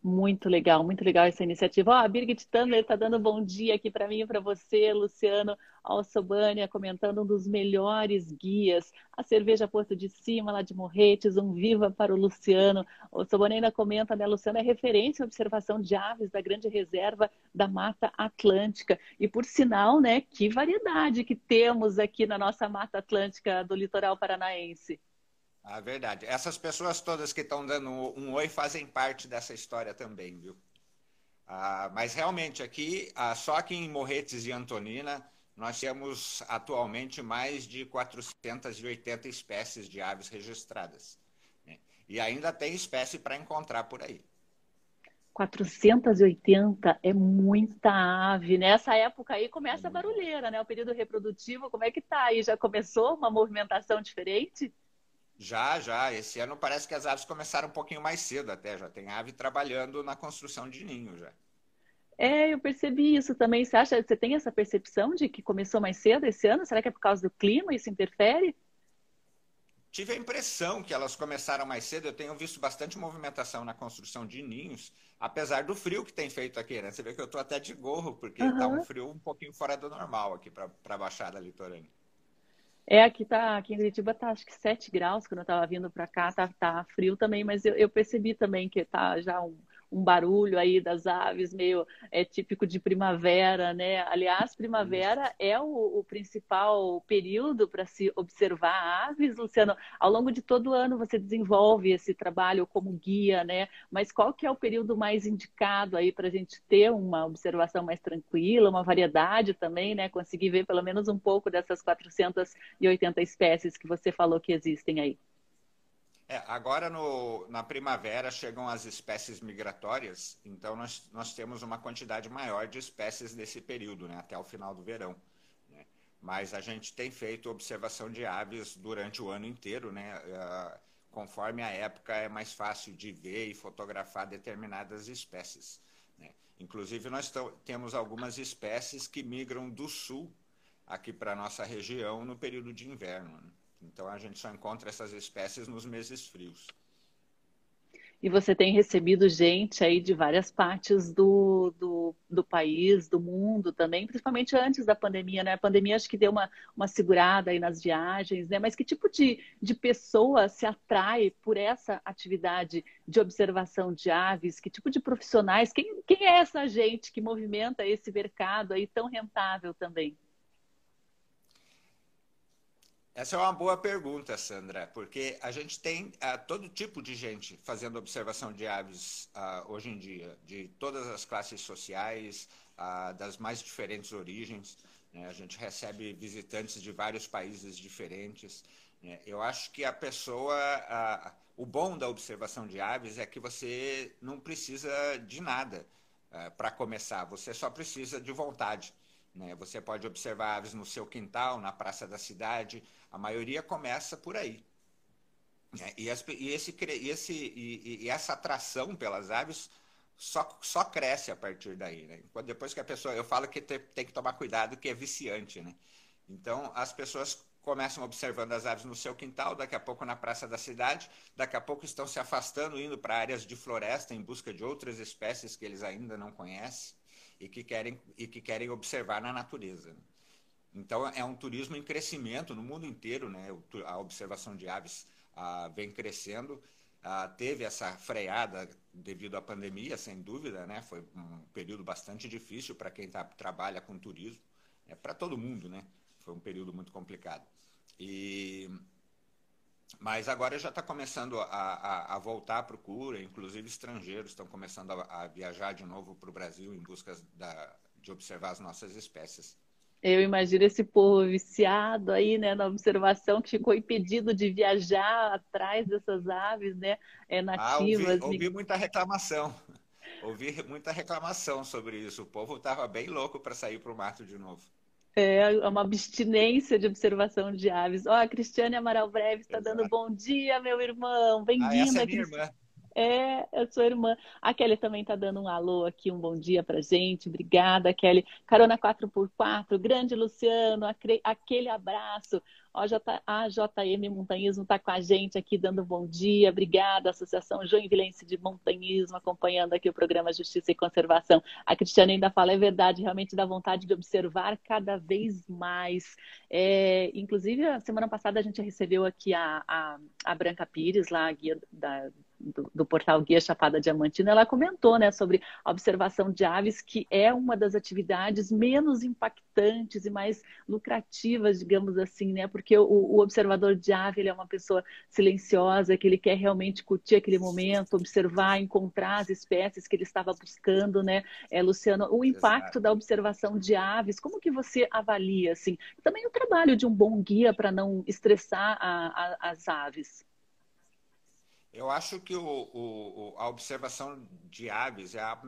[SPEAKER 1] Muito legal, muito legal essa iniciativa. Ó, a Birgit Tandler está dando bom dia aqui para mim e para você, Luciano Alçobânia, comentando um dos melhores guias, a cerveja Porto de Cima, lá de Morretes, um viva para o Luciano. O Alçobânia ainda comenta, né, Luciano é referência em observação de aves da grande reserva da Mata Atlântica. E por sinal, né, que variedade que temos aqui na nossa Mata Atlântica do litoral paranaense.
[SPEAKER 3] Ah, verdade. Essas pessoas todas que estão dando um oi fazem parte dessa história também, viu? Ah, mas realmente aqui, ah, só aqui em Morretes e Antonina, nós temos atualmente mais de 480 espécies de aves registradas. Né? E ainda tem espécie para encontrar por aí.
[SPEAKER 1] 480 é muita ave. Nessa né? época aí começa a barulheira, né? O período reprodutivo, como é que tá aí? Já começou uma movimentação diferente?
[SPEAKER 3] Já, já. Esse ano parece que as aves começaram um pouquinho mais cedo até. Já tem ave trabalhando na construção de ninho já.
[SPEAKER 1] É, eu percebi isso também. Você acha, você tem essa percepção de que começou mais cedo esse ano? Será que é por causa do clima? Isso interfere?
[SPEAKER 3] Tive a impressão que elas começaram mais cedo. Eu tenho visto bastante movimentação na construção de ninhos, apesar do frio que tem feito aqui, né? Você vê que eu estou até de gorro, porque está uhum. um frio um pouquinho fora do normal aqui para a Baixada Litorânea.
[SPEAKER 1] É, aqui tá, aqui em Curitiba tá acho que 7 graus, quando eu tava vindo para cá, tá, tá frio também, mas eu, eu percebi também que tá já um, um barulho aí das aves, meio é, típico de primavera, né? Aliás, primavera é o, o principal período para se observar aves, Luciano. Ao longo de todo o ano você desenvolve esse trabalho como guia, né? Mas qual que é o período mais indicado aí para a gente ter uma observação mais tranquila, uma variedade também, né? Conseguir ver pelo menos um pouco dessas 480 espécies que você falou que existem aí.
[SPEAKER 3] É, agora no, na primavera chegam as espécies migratórias, então nós, nós temos uma quantidade maior de espécies nesse período, né, até o final do verão. Né? Mas a gente tem feito observação de aves durante o ano inteiro, né? Uh, conforme a época é mais fácil de ver e fotografar determinadas espécies. Né? Inclusive nós temos algumas espécies que migram do sul aqui para a nossa região no período de inverno. Né? Então a gente só encontra essas espécies nos meses frios.
[SPEAKER 1] E você tem recebido gente aí de várias partes do, do, do, país, do mundo também, principalmente antes da pandemia, né? A pandemia acho que deu uma, uma segurada aí nas viagens, né? Mas que tipo de, de pessoa se atrai por essa atividade de observação de aves? Que tipo de profissionais? Quem, quem é essa gente que movimenta esse mercado aí tão rentável também?
[SPEAKER 3] Essa é uma boa pergunta, Sandra, porque a gente tem uh, todo tipo de gente fazendo observação de aves uh, hoje em dia, de todas as classes sociais, uh, das mais diferentes origens. Né? A gente recebe visitantes de vários países diferentes. Né? Eu acho que a pessoa. o bom da observação de aves é que você não precisa de nada para começar, você só precisa de vontade. Né? Você pode observar aves no seu quintal, na praça da cidade. A maioria começa por aí. Né? E, as, e, esse, e, esse, e, e, essa atração pelas aves só, só cresce a partir daí. Né? Depois que a pessoa. Eu falo que tem, tem que tomar cuidado, que é viciante. Né? Então, as pessoas começam observando as aves no seu quintal, daqui a pouco na praça da cidade, daqui a pouco estão se afastando, indo para áreas de floresta em busca de outras espécies que eles ainda não conhecem e que querem, e que querem observar na natureza. Então, é um turismo em crescimento no mundo inteiro, né? a observação de aves ah, vem crescendo. Ah, teve essa freada devido à pandemia, sem dúvida, né? foi um período bastante difícil para quem tá, trabalha com turismo, é para todo mundo, né? foi um período muito complicado. E mas agora já está começando a, a, a voltar à procura, inclusive estrangeiros estão começando a, a viajar de novo para o Brasil em busca da, de observar as nossas espécies.
[SPEAKER 1] Eu imagino esse povo viciado aí, né, na observação, que ficou impedido de viajar atrás dessas aves, né, é, nativas.
[SPEAKER 3] Ah, ouvi, ouvi muita reclamação. Ouvi muita reclamação sobre isso. O povo estava bem louco para sair para o mato de novo.
[SPEAKER 1] É, é uma abstinência de observação de aves. Ó, a Cristiane Amaral Breve está dando bom dia, meu irmão. Bem-vinda. Ah, essa é minha irmã. É, é sua irmã. A Kelly também está dando um alô aqui, um bom dia pra gente. Obrigada, Kelly. Carona 4x4, grande Luciano, aquele abraço. A JM Montanhismo está com a gente aqui dando bom dia. Obrigada, Associação Joinvilense de Montanhismo, acompanhando aqui o programa Justiça e Conservação. A Cristiane ainda fala, é verdade, realmente dá vontade de observar cada vez mais. É, inclusive, a semana passada a gente recebeu aqui a, a, a Branca Pires, lá, a guia da, do, do, portal Guia Chapada Diamantina, ela comentou né, sobre a observação de aves, que é uma das atividades menos impactantes e mais lucrativas, digamos assim, né? Porque o, o observador de ave ele é uma pessoa silenciosa, que ele quer realmente curtir aquele momento, observar, encontrar as espécies que ele estava buscando, né? É, Luciano, o impacto Exato. da observação de aves, como que você avalia, assim? Também o trabalho de um bom guia para não estressar a, a, as aves.
[SPEAKER 3] Eu acho que o, o, a observação de aves é a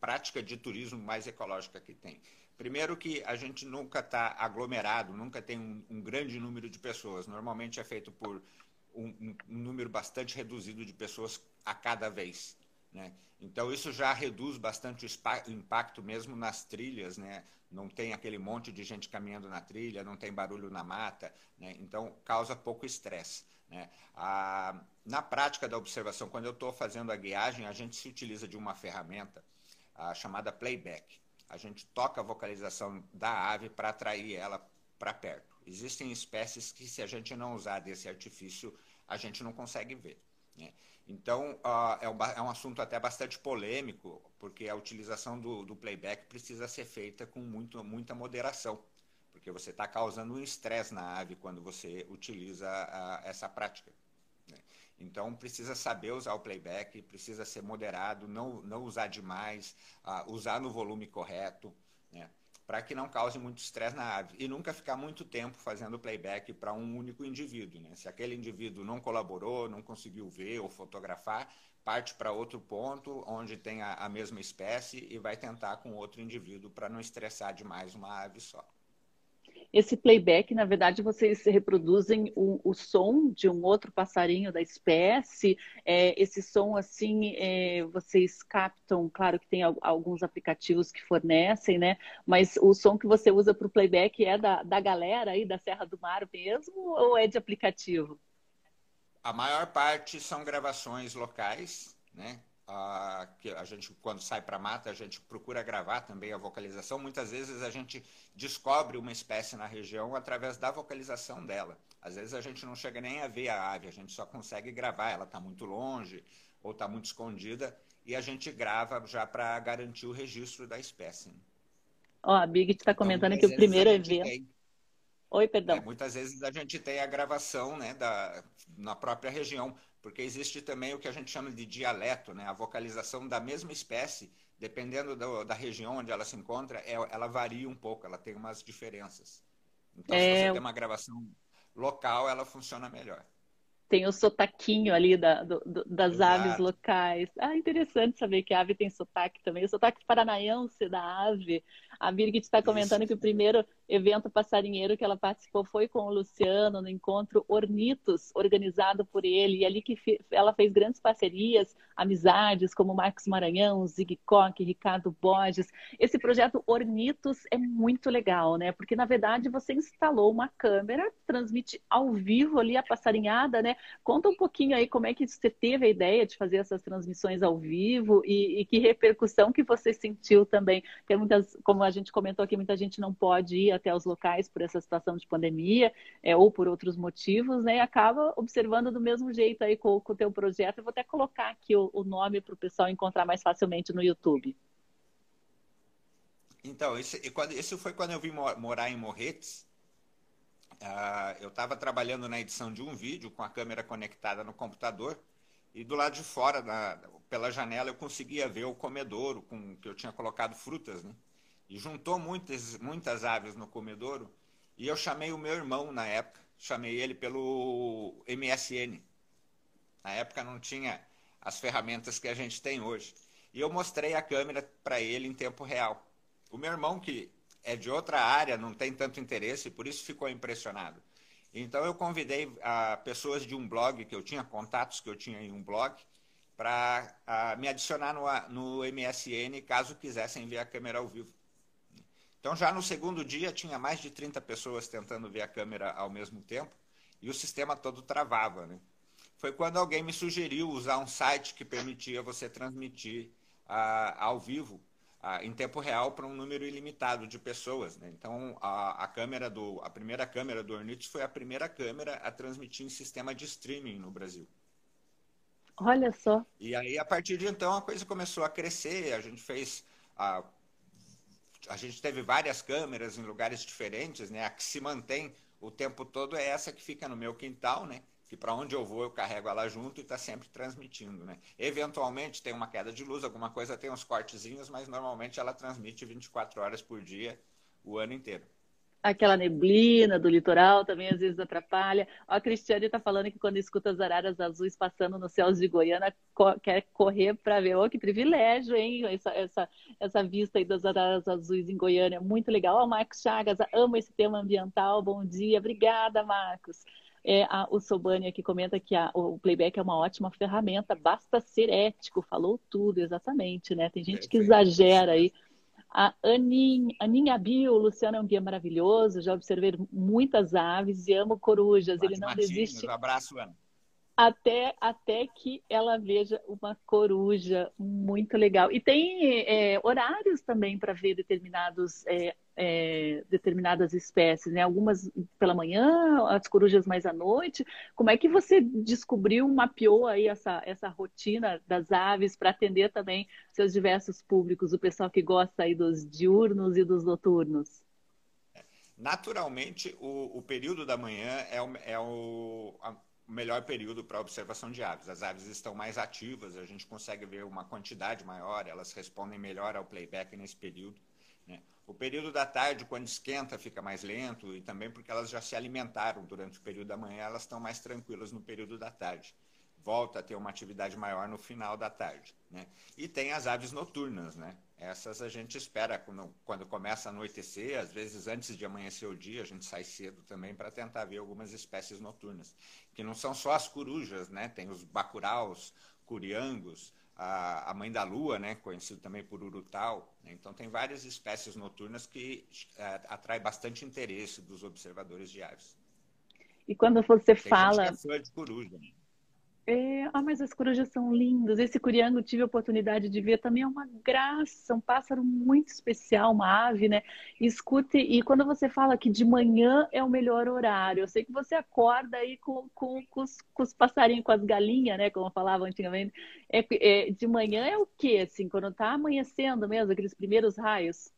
[SPEAKER 3] prática de turismo mais ecológica que tem. Primeiro que a gente nunca está aglomerado, nunca tem um, um, grande número de pessoas. Normalmente é feito por um, um, número bastante reduzido de pessoas a cada vez. Né? Então isso já reduz bastante o impacto mesmo nas trilhas, né? Não tem aquele monte de gente caminhando na trilha, não tem barulho na mata, né? Então causa pouco estresse. Né? A, na prática da observação, quando eu estou fazendo a guiagem, a gente se utiliza de uma ferramenta a, chamada playback. A gente toca a vocalização da ave para atrair ela para perto. Existem espécies que, se a gente não usar desse artifício, a gente não consegue ver. Né? Então, é, um, é, um, assunto até bastante polêmico, porque a utilização do, do playback precisa ser feita com muito, muita moderação porque você está causando um estresse na ave quando você utiliza a, essa prática. Né? Então, precisa saber usar o playback, precisa ser moderado, não, não usar demais, usar no volume correto, né? para que não cause muito estresse na ave. E nunca ficar muito tempo fazendo playback para um único indivíduo. Né? Se aquele indivíduo não colaborou, não conseguiu ver ou fotografar, parte para outro ponto onde tem a, a mesma espécie e vai tentar com outro indivíduo para não estressar demais uma ave só.
[SPEAKER 1] Esse playback, na verdade, vocês reproduzem o, o som de um outro passarinho da espécie. É, esse som, assim, é, vocês captam, claro que tem alguns aplicativos que fornecem, né? Mas o som que você usa para o playback é da, da galera aí da Serra do Mar mesmo ou é de aplicativo?
[SPEAKER 3] A maior parte são gravações locais, né? Que a gente, quando sai para a mata, a gente procura gravar também a vocalização. Muitas vezes a gente descobre uma espécie na região através da vocalização dela. Às vezes a gente não chega nem a ver a ave, a gente só consegue gravar. Ela está muito longe ou está muito escondida e a gente grava já para garantir o registro da espécie.
[SPEAKER 1] Ó, a Big está então, comentando então, que o primeiro evento. Tem... Oi, perdão. É,
[SPEAKER 3] muitas vezes a gente tem a gravação né, da, na própria região porque existe também o que a gente chama de dialeto, né? a vocalização da mesma espécie, dependendo do, da região onde ela se encontra, é, ela varia um pouco, ela tem umas diferenças. Então, é... se você tem uma gravação local, ela funciona melhor.
[SPEAKER 1] Tem o sotaquinho ali da, do, das Exato. aves locais. Ah, interessante saber que a ave tem sotaque também. O sotaque paranaense da ave. A Birgit está comentando Isso. que o primeiro evento passarinheiro que ela participou foi com o Luciano no encontro Ornitos, organizado por ele, e ali que ela fez grandes parcerias, amizades, como Marcos Maranhão, Zig Koch, Ricardo Borges. Esse projeto Ornitos é muito legal, né? Porque, na verdade, você instalou uma câmera, transmite ao vivo ali a passarinhada, né? Conta um pouquinho aí como é que você teve a ideia de fazer essas transmissões ao vivo e, e que repercussão que você sentiu também, porque muitas, como a gente comentou aqui, muita gente não pode ir até os locais por essa situação de pandemia é, ou por outros motivos, né? Acaba observando do mesmo jeito aí com, com o teu projeto. Eu vou até colocar aqui o, o nome para o pessoal encontrar mais facilmente no YouTube.
[SPEAKER 3] Então, esse, foi quando eu vim morar em Morretes. Uh, eu estava trabalhando na edição de um vídeo com a câmera conectada no computador e do lado de fora, na, pela janela, eu conseguia ver o comedouro com que eu tinha colocado frutas, né? E juntou muitas, muitas aves no comedouro. E eu chamei o meu irmão na época, chamei ele pelo MSN. Na época não tinha as ferramentas que a gente tem hoje. E eu mostrei a câmera para ele em tempo real. O meu irmão, que é de outra área, não tem tanto interesse, por isso ficou impressionado. Então eu convidei a pessoas de um blog que eu tinha, contatos que eu tinha em um blog, para me adicionar no, no MSN caso quisessem ver a câmera ao vivo. Então, já no segundo dia, tinha mais de 30 pessoas tentando ver a câmera ao mesmo tempo e o sistema todo travava. Né? Foi quando alguém me sugeriu usar um site que permitia você transmitir ah, ao vivo, ah, em tempo real, para um número ilimitado de pessoas. Né? Então, a, a, câmera do, a primeira câmera do Ornitz foi a primeira câmera a transmitir em sistema de streaming no Brasil.
[SPEAKER 1] Olha só.
[SPEAKER 3] E aí, a partir de então, a coisa começou a crescer. A gente fez. A, a gente teve várias câmeras em lugares diferentes, né? A que se mantém o tempo todo é essa que fica no meu quintal, né? Que para onde eu vou eu carrego ela junto e está sempre transmitindo, né? Eventualmente tem uma queda de luz, alguma coisa tem uns cortezinhos, mas normalmente ela transmite 24 horas por dia o ano inteiro
[SPEAKER 1] aquela neblina do litoral também às vezes atrapalha. A Cristiane está falando que quando escuta as araras azuis passando nos céus de Goiânia, co quer correr para ver. Oh, que privilégio, hein? Essa, essa, essa vista aí das araras azuis em Goiânia, muito legal. Ó, oh, Marcos Chagas, amo esse tema ambiental, bom dia. Obrigada, Marcos. É, a, o Sobani aqui comenta que a, o playback é uma ótima ferramenta, basta ser ético, falou tudo, exatamente, né? Tem gente que exagera aí. A Aninha, Aninha Bio, o Luciano é um guia maravilhoso, já observei muitas aves e amo corujas. Ele não Martins, desiste.
[SPEAKER 3] Um abraço, Ana.
[SPEAKER 1] Até, até que ela veja uma coruja muito legal. E tem é, horários também para ver determinados é, é, determinadas espécies, né? Algumas pela manhã, as corujas mais à noite. Como é que você descobriu, mapeou aí essa, essa rotina das aves para atender também seus diversos públicos, o pessoal que gosta aí dos diurnos e dos noturnos?
[SPEAKER 3] Naturalmente, o, o período da manhã é o, é o, a, melhor período para observação de aves. As aves estão mais ativas, a gente consegue ver uma quantidade maior, elas respondem melhor ao playback nesse período. Né? O período da tarde, quando esquenta, fica mais lento e também porque elas já se alimentaram durante o período da manhã, elas estão mais tranquilas no período da tarde. Volta a ter uma atividade maior no final da tarde. Né? E tem as aves noturnas, né? Essas a gente espera quando, quando começa a anoitecer, às vezes antes de amanhecer o dia, a gente sai cedo também para tentar ver algumas espécies noturnas, que não são só as corujas, né? Tem os bacuraus, curiangos, a, a mãe da lua, né, conhecido também por urutau. Né? Então, tem várias espécies noturnas que é, atrai bastante interesse dos observadores de aves.
[SPEAKER 1] E quando você
[SPEAKER 3] tem
[SPEAKER 1] fala.
[SPEAKER 3] É de coruja. Né?
[SPEAKER 1] É, ah, mas as corujas são lindas. Esse curiango tive a oportunidade de ver também é uma graça, um pássaro muito especial, uma ave, né? Escute, e quando você fala que de manhã é o melhor horário, eu sei que você acorda aí com, com, com, os, com os, passarinhos, com as galinhas, né? Como falava antigamente. É, é, de manhã é o quê, assim, quando tá amanhecendo mesmo, aqueles primeiros raios?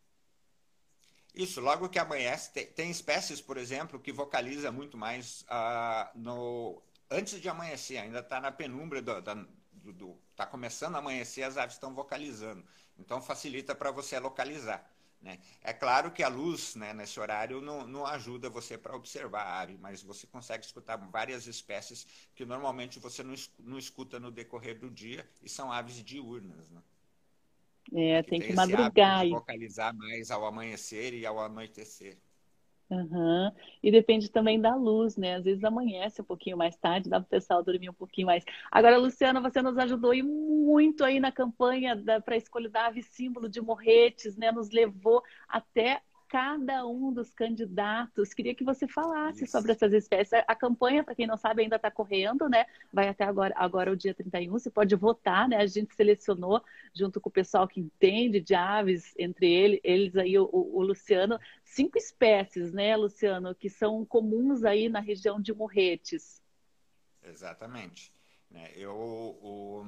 [SPEAKER 3] Isso, logo que amanhece, tem, tem espécies, por exemplo, que vocaliza muito mais uh, no antes de amanhecer, ainda está na penumbra do, da, do, do, tá começando a amanhecer, as aves estão vocalizando. Então facilita para você localizar. Né? É claro que a luz né, nesse horário não, não ajuda você para observar a ave, mas você consegue escutar várias espécies que normalmente você não, não escuta no decorrer do dia e são aves diurnas. Né?
[SPEAKER 1] É, que tem que madrugar.
[SPEAKER 3] De localizar mais ao amanhecer e ao anoitecer.
[SPEAKER 1] Uhum. E depende também da luz, né? Às vezes amanhece um pouquinho mais tarde, dá para o pessoal dormir um pouquinho mais. Agora, Luciana, você nos ajudou e muito aí na campanha para a escolha da ave símbolo de Morretes, né? Nos levou até cada um dos candidatos. Queria que você falasse Isso. sobre essas espécies. A campanha, para quem não sabe, ainda está correndo, né? Vai até agora, agora o dia 31. Você pode votar, né? A gente selecionou, junto com o pessoal que entende de aves, entre ele, eles aí, o, o Luciano, cinco espécies, né, Luciano, que são comuns aí na região de Morretes.
[SPEAKER 3] Exatamente. Né, eu, o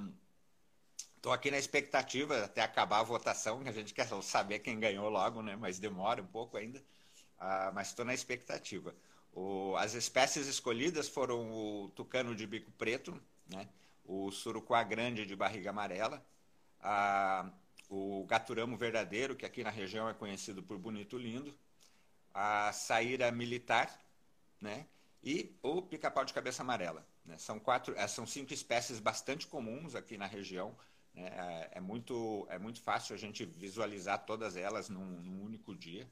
[SPEAKER 3] Estou aqui na expectativa até acabar a votação, que a gente quer saber quem ganhou logo, né? mas demora um pouco ainda. Uh, mas estou na expectativa. O, as espécies escolhidas foram o tucano de bico preto, né? o surucuá grande de barriga amarela, uh, o gaturamo verdadeiro, que aqui na região é conhecido por bonito lindo, a saíra militar né? e o pica-pau de cabeça amarela. Né? São, quatro, eh, são cinco espécies bastante comuns aqui na região, né? É, é, muito, é muito fácil a gente visualizar todas elas num, num único dia.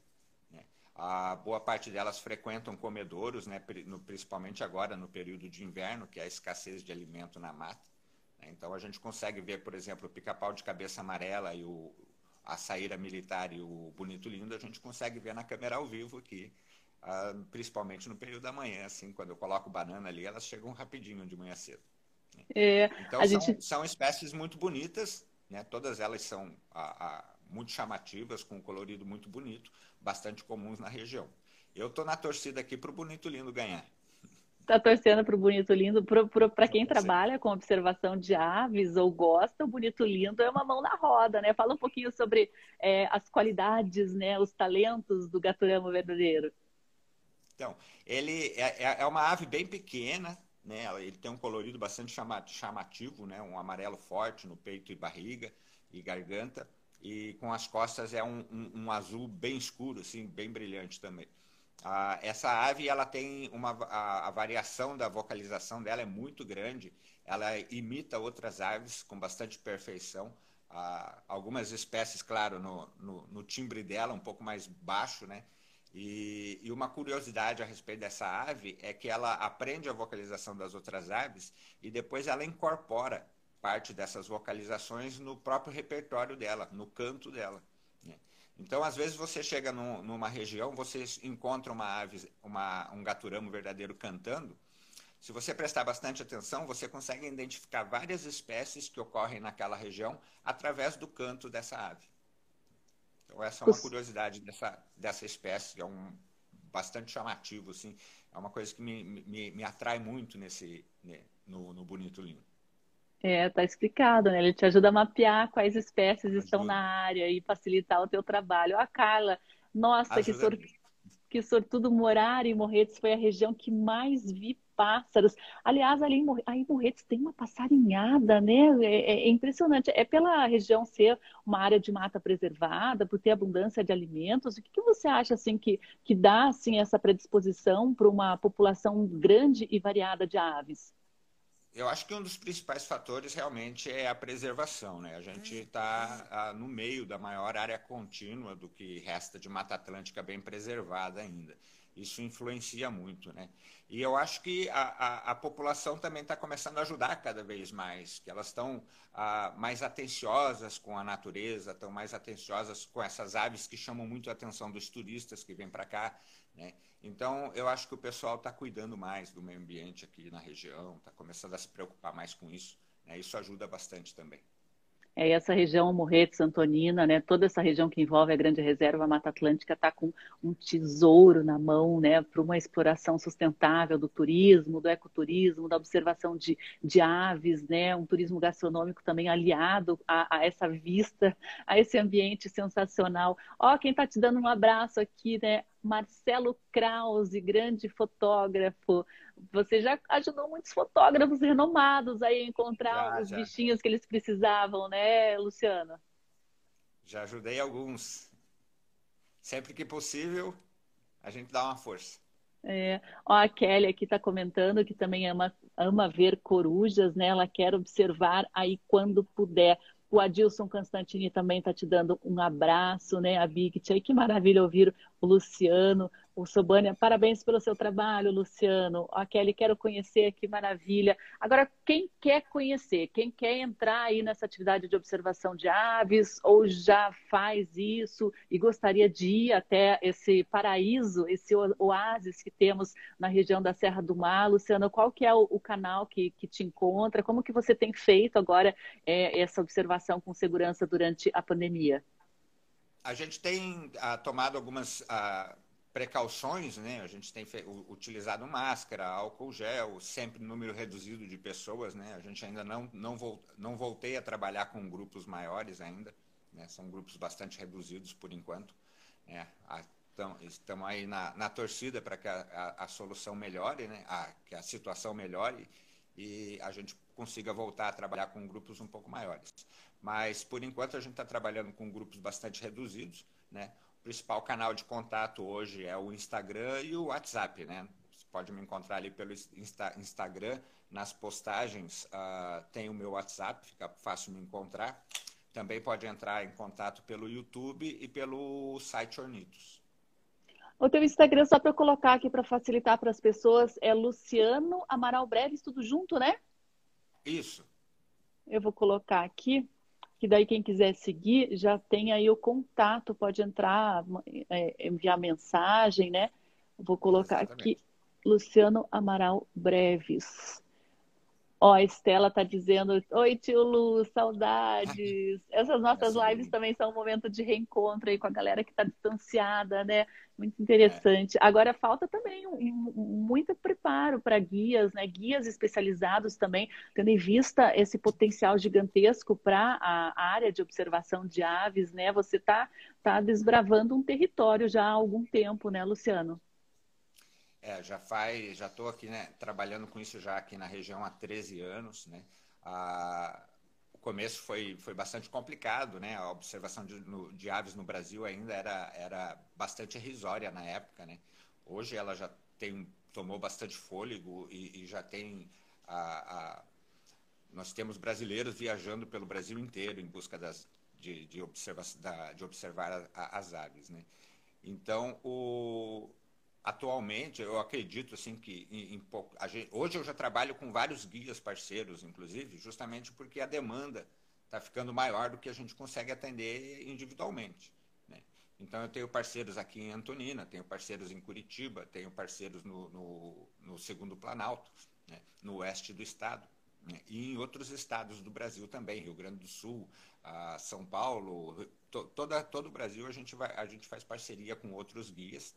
[SPEAKER 3] Né? A boa parte delas frequentam comedouros, né? principalmente agora no período de inverno, que é a escassez de alimento na mata. Então a gente consegue ver, por exemplo, o pica-pau de cabeça amarela e o, a saíra militar e o bonito lindo, a gente consegue ver na câmera ao vivo aqui, uh, principalmente no período da manhã, assim, quando eu coloco banana ali, elas chegam rapidinho de manhã cedo. É, então são, gente... são espécies muito bonitas, né? todas elas são a, a, muito chamativas, com um colorido muito bonito, bastante comuns na região. Eu estou na torcida aqui para o bonito lindo ganhar
[SPEAKER 1] está torcendo para o Bonito Lindo. Para quem trabalha com observação de aves ou gosta, o Bonito Lindo é uma mão na roda, né? Fala um pouquinho sobre é, as qualidades, né? Os talentos do gaturamo verdadeiro.
[SPEAKER 3] Então, ele é, é, é uma ave bem pequena, né? Ele tem um colorido bastante chamativo, né? Um amarelo forte no peito e barriga e garganta. E com as costas é um, um, um azul bem escuro, assim, bem brilhante também. Ah, essa ave ela tem uma a, a, variação da vocalização dela é muito grande. Ela imita outras aves com bastante perfeição. Ah, algumas espécies, claro, no, no, no, timbre dela um pouco mais baixo, né? E, e, uma curiosidade a respeito dessa ave é que ela aprende a vocalização das outras aves e depois ela incorpora parte dessas vocalizações no próprio repertório dela, no canto dela. Então, às vezes, você chega num, numa região, você encontra uma ave, uma, um gaturamo verdadeiro cantando. Se você prestar bastante atenção, você consegue identificar várias espécies que ocorrem naquela região através do canto dessa ave. Então, essa é uma curiosidade dessa, dessa espécie, é um bastante chamativo, assim, é uma coisa que me, me, me atrai muito nesse, no, no Bonito Lindo.
[SPEAKER 1] É, tá explicado, né? Ele te ajuda a mapear quais espécies ajuda. estão na área e facilitar o teu trabalho. A Carla, nossa, que, sor... que sortudo morar em Morretes foi a região que mais vi pássaros. Aliás, ali em, Mor... aí em Morretes tem uma passarinhada, né? É, é, é, impressionante. É pela região ser uma área de mata preservada, por ter abundância de alimentos. O que, que você acha assim que, que dá assim essa predisposição para uma população grande e variada de aves?
[SPEAKER 3] Eu acho que um dos principais fatores realmente é a preservação. Né? A gente está ah, no meio da maior área contínua do que resta de Mata Atlântica bem preservada ainda. Isso influencia muito. Né? E eu acho que a, a, a população também está começando a ajudar cada vez mais, que elas estão ah, mais atenciosas com a natureza, estão mais atenciosas com essas aves que chamam muito a atenção dos turistas que vêm para cá. Né? Então, eu acho que o pessoal está cuidando mais do meio ambiente aqui na região, está começando a se preocupar mais com isso. Né? Isso ajuda bastante também.
[SPEAKER 1] É, essa região Morretes, Antonina, né, toda essa região que envolve a Grande Reserva Mata Atlântica está com um tesouro na mão né, para uma exploração sustentável do turismo, do ecoturismo, da observação de, de aves, né, um turismo gastronômico também aliado a, a essa vista, a esse ambiente sensacional. Ó, quem está te dando um abraço aqui, né, Marcelo Krause, grande fotógrafo. Você já ajudou muitos fotógrafos renomados a encontrar já, os já. bichinhos que eles precisavam, né, Luciano?
[SPEAKER 3] Já ajudei alguns. Sempre que possível, a gente dá uma força.
[SPEAKER 1] É. Ó, a Kelly aqui está comentando que também ama, ama ver corujas, né? Ela quer observar aí quando puder. O Adilson Constantini também está te dando um abraço, né? A Bigt aí, que maravilha ouvir o Luciano. O Sobânia, parabéns pelo seu trabalho, Luciano. A Kelly, quero conhecer, que maravilha. Agora, quem quer conhecer, quem quer entrar aí nessa atividade de observação de aves, ou já faz isso e gostaria de ir até esse paraíso, esse oásis que temos na região da Serra do Mar, Luciano, qual que é o, o canal que, que te encontra? Como que você tem feito agora é, essa observação com segurança durante a pandemia?
[SPEAKER 3] A gente tem ah, tomado algumas ah, precauções, né? A gente tem utilizado máscara, álcool gel, sempre número reduzido de pessoas, né? A gente ainda não não, volt, não voltei a trabalhar com grupos maiores ainda, né? São grupos bastante reduzidos por enquanto, né? Então, estamos aí na, na torcida para que a, a, a, solução melhore, né? A, que a situação melhore e a gente consiga voltar a trabalhar com grupos um pouco maiores. Mas, por enquanto, a gente está trabalhando com grupos bastante reduzidos, né? O principal canal de contato hoje é o Instagram e o WhatsApp, né? Você pode me encontrar ali pelo Insta Instagram. Nas postagens uh, tem o meu WhatsApp, fica fácil me encontrar. Também pode entrar em contato pelo YouTube e pelo site Ornitos.
[SPEAKER 1] O teu Instagram, só para eu colocar aqui para facilitar para as pessoas, é Luciano Amaral Breves, tudo junto, né?
[SPEAKER 3] Isso.
[SPEAKER 1] eu vou colocar aqui, que daí quem quiser seguir já tem aí o contato, pode entrar, é, enviar mensagem, né? Vou colocar Exatamente. aqui Luciano Amaral Breves. Ó, a Estela está dizendo: Oi, tio Lu, saudades. Essas nossas lives também são um momento de reencontro aí com a galera que está distanciada, né? Muito interessante. É. Agora falta também um, um, muito preparo para guias, né? Guias especializados também, tendo em vista esse potencial gigantesco para a área de observação de aves, né? Você está tá desbravando um território já há algum tempo, né, Luciano?
[SPEAKER 3] É, já faz, já estou aqui, né, trabalhando com isso já aqui na região há 13 anos, né? A, o começo foi, foi bastante complicado, né? A observação de, no, de aves no Brasil ainda era, era bastante irrisória na época, né? Hoje ela já tem, tomou bastante fôlego e, e já tem a, a, nós temos brasileiros viajando pelo Brasil inteiro em busca das, de, de, observa, da, de observar a, as aves, né? Então, o, atualmente eu acredito assim que em, em gente, hoje eu já trabalho com vários guias parceiros inclusive justamente porque a demanda está ficando maior do que a gente consegue atender individualmente né? então eu tenho parceiros aqui em Antonina tenho parceiros em Curitiba tenho parceiros no, no, no segundo Planalto né? no oeste do estado né? e em outros estados do Brasil também Rio Grande do Sul São Paulo to, toda todo o Brasil a gente vai a gente faz parceria com outros guias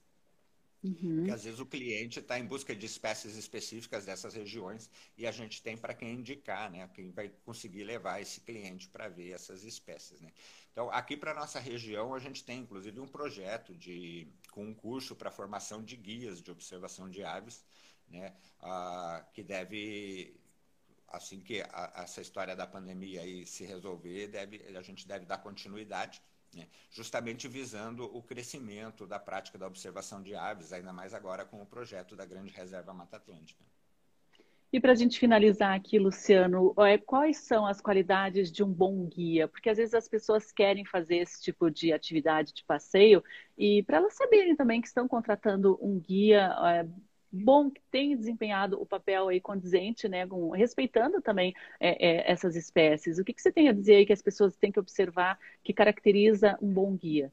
[SPEAKER 3] Uhum. Porque às vezes o cliente está em busca de espécies específicas dessas regiões e a gente tem para quem indicar, né? Quem vai conseguir levar esse cliente para ver essas espécies, né? Então, aqui para nossa região, a gente tem inclusive um projeto de com um curso para formação de guias de observação de aves, né? Ah, que deve assim que a, essa história da pandemia aí se resolver, deve, a gente deve dar continuidade né? justamente visando o crescimento da prática da observação de aves, ainda mais agora com o projeto da Grande Reserva Mata Atlântica.
[SPEAKER 1] E para a gente finalizar aqui, Luciano, é, quais são as qualidades de um bom guia? Porque às vezes as pessoas querem fazer esse tipo de atividade de passeio e para elas saberem também que estão contratando um guia é, bom que tem desempenhado o papel aí condizente, né, com, respeitando também é, é, essas espécies. O que, que, você tem a dizer aí que as pessoas têm que observar que caracteriza um bom guia?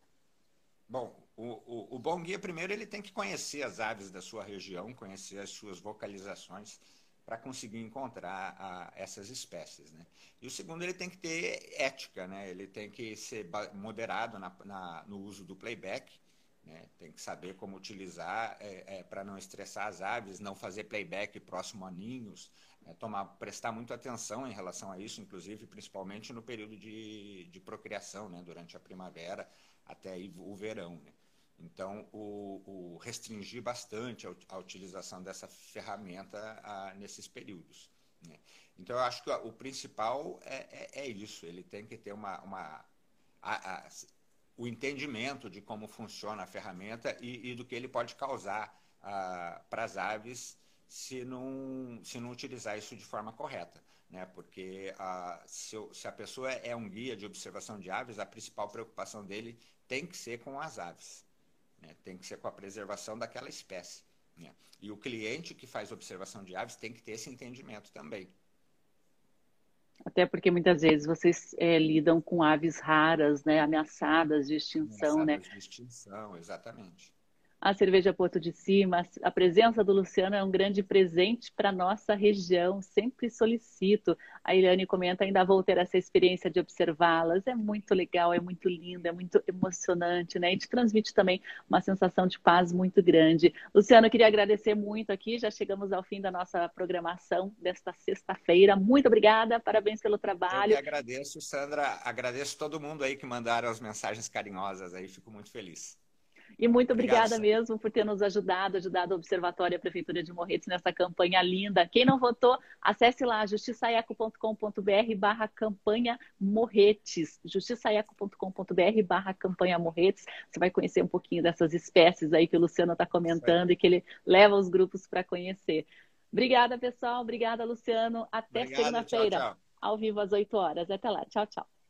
[SPEAKER 3] Bom, o, o, o, bom guia, primeiro, ele tem que conhecer as aves da sua região, conhecer as suas vocalizações para conseguir encontrar a, essas espécies. Né? E o segundo, ele tem que ter ética, né? ele tem que ser moderado na, na, no uso do playback, né? Tem que saber como utilizar é, é, para não estressar as aves, não fazer playback próximo a ninhos, né? Tomar, prestar muita atenção em relação a isso, inclusive, principalmente no período de, de procriação, né? durante a primavera até o verão. Né? Então, o, o, restringir bastante a, a, utilização dessa ferramenta a, nesses períodos. Né? Então, eu acho que o principal é, é, é, isso, ele tem que ter uma. uma a, o entendimento de como funciona a ferramenta e, e do que ele pode causar ah, para as aves se não, se não utilizar isso de forma correta. Né? Porque ah, se, se, a pessoa é um guia de observação de aves, a principal preocupação dele tem que ser com as aves, né? tem que ser com a preservação daquela espécie. Né? E o cliente que faz observação de aves tem que ter esse entendimento também.
[SPEAKER 1] Até porque muitas vezes vocês é, lidam com aves raras, né, ameaçadas de extinção,
[SPEAKER 3] né? ameaçadas né? de extinção, exatamente
[SPEAKER 1] a cerveja Porto de Cima. A presença do Luciano é um grande presente para nossa região. Sempre solicito. A Iliane comenta: ainda vou ter essa experiência de observá-las. É muito legal, é muito lindo, é muito emocionante, né? E te transmite também uma sensação de paz muito grande. Luciano, queria agradecer muito aqui. Já chegamos ao fim da nossa programação desta sexta-feira. Muito obrigada, parabéns pelo trabalho. Eu
[SPEAKER 3] que agradeço, Sandra. Agradeço todo mundo aí que mandaram as mensagens carinhosas aí. Fico muito feliz.
[SPEAKER 1] E muito obrigada Obrigado, mesmo por ter nos ajudado, ajudado o Observatório e a Prefeitura de Morretes nessa campanha linda. Quem não votou, acesse lá justiçaeco.com.br barra campanha Morretes. justiçaeco.com.br barra campanha Morretes. Você vai conhecer um pouquinho dessas espécies aí que o Luciano está comentando e que ele leva os grupos para conhecer. Obrigada, pessoal. Obrigada, Luciano. Até segunda-feira, ao vivo às 8 horas. Até lá. Tchau, tchau.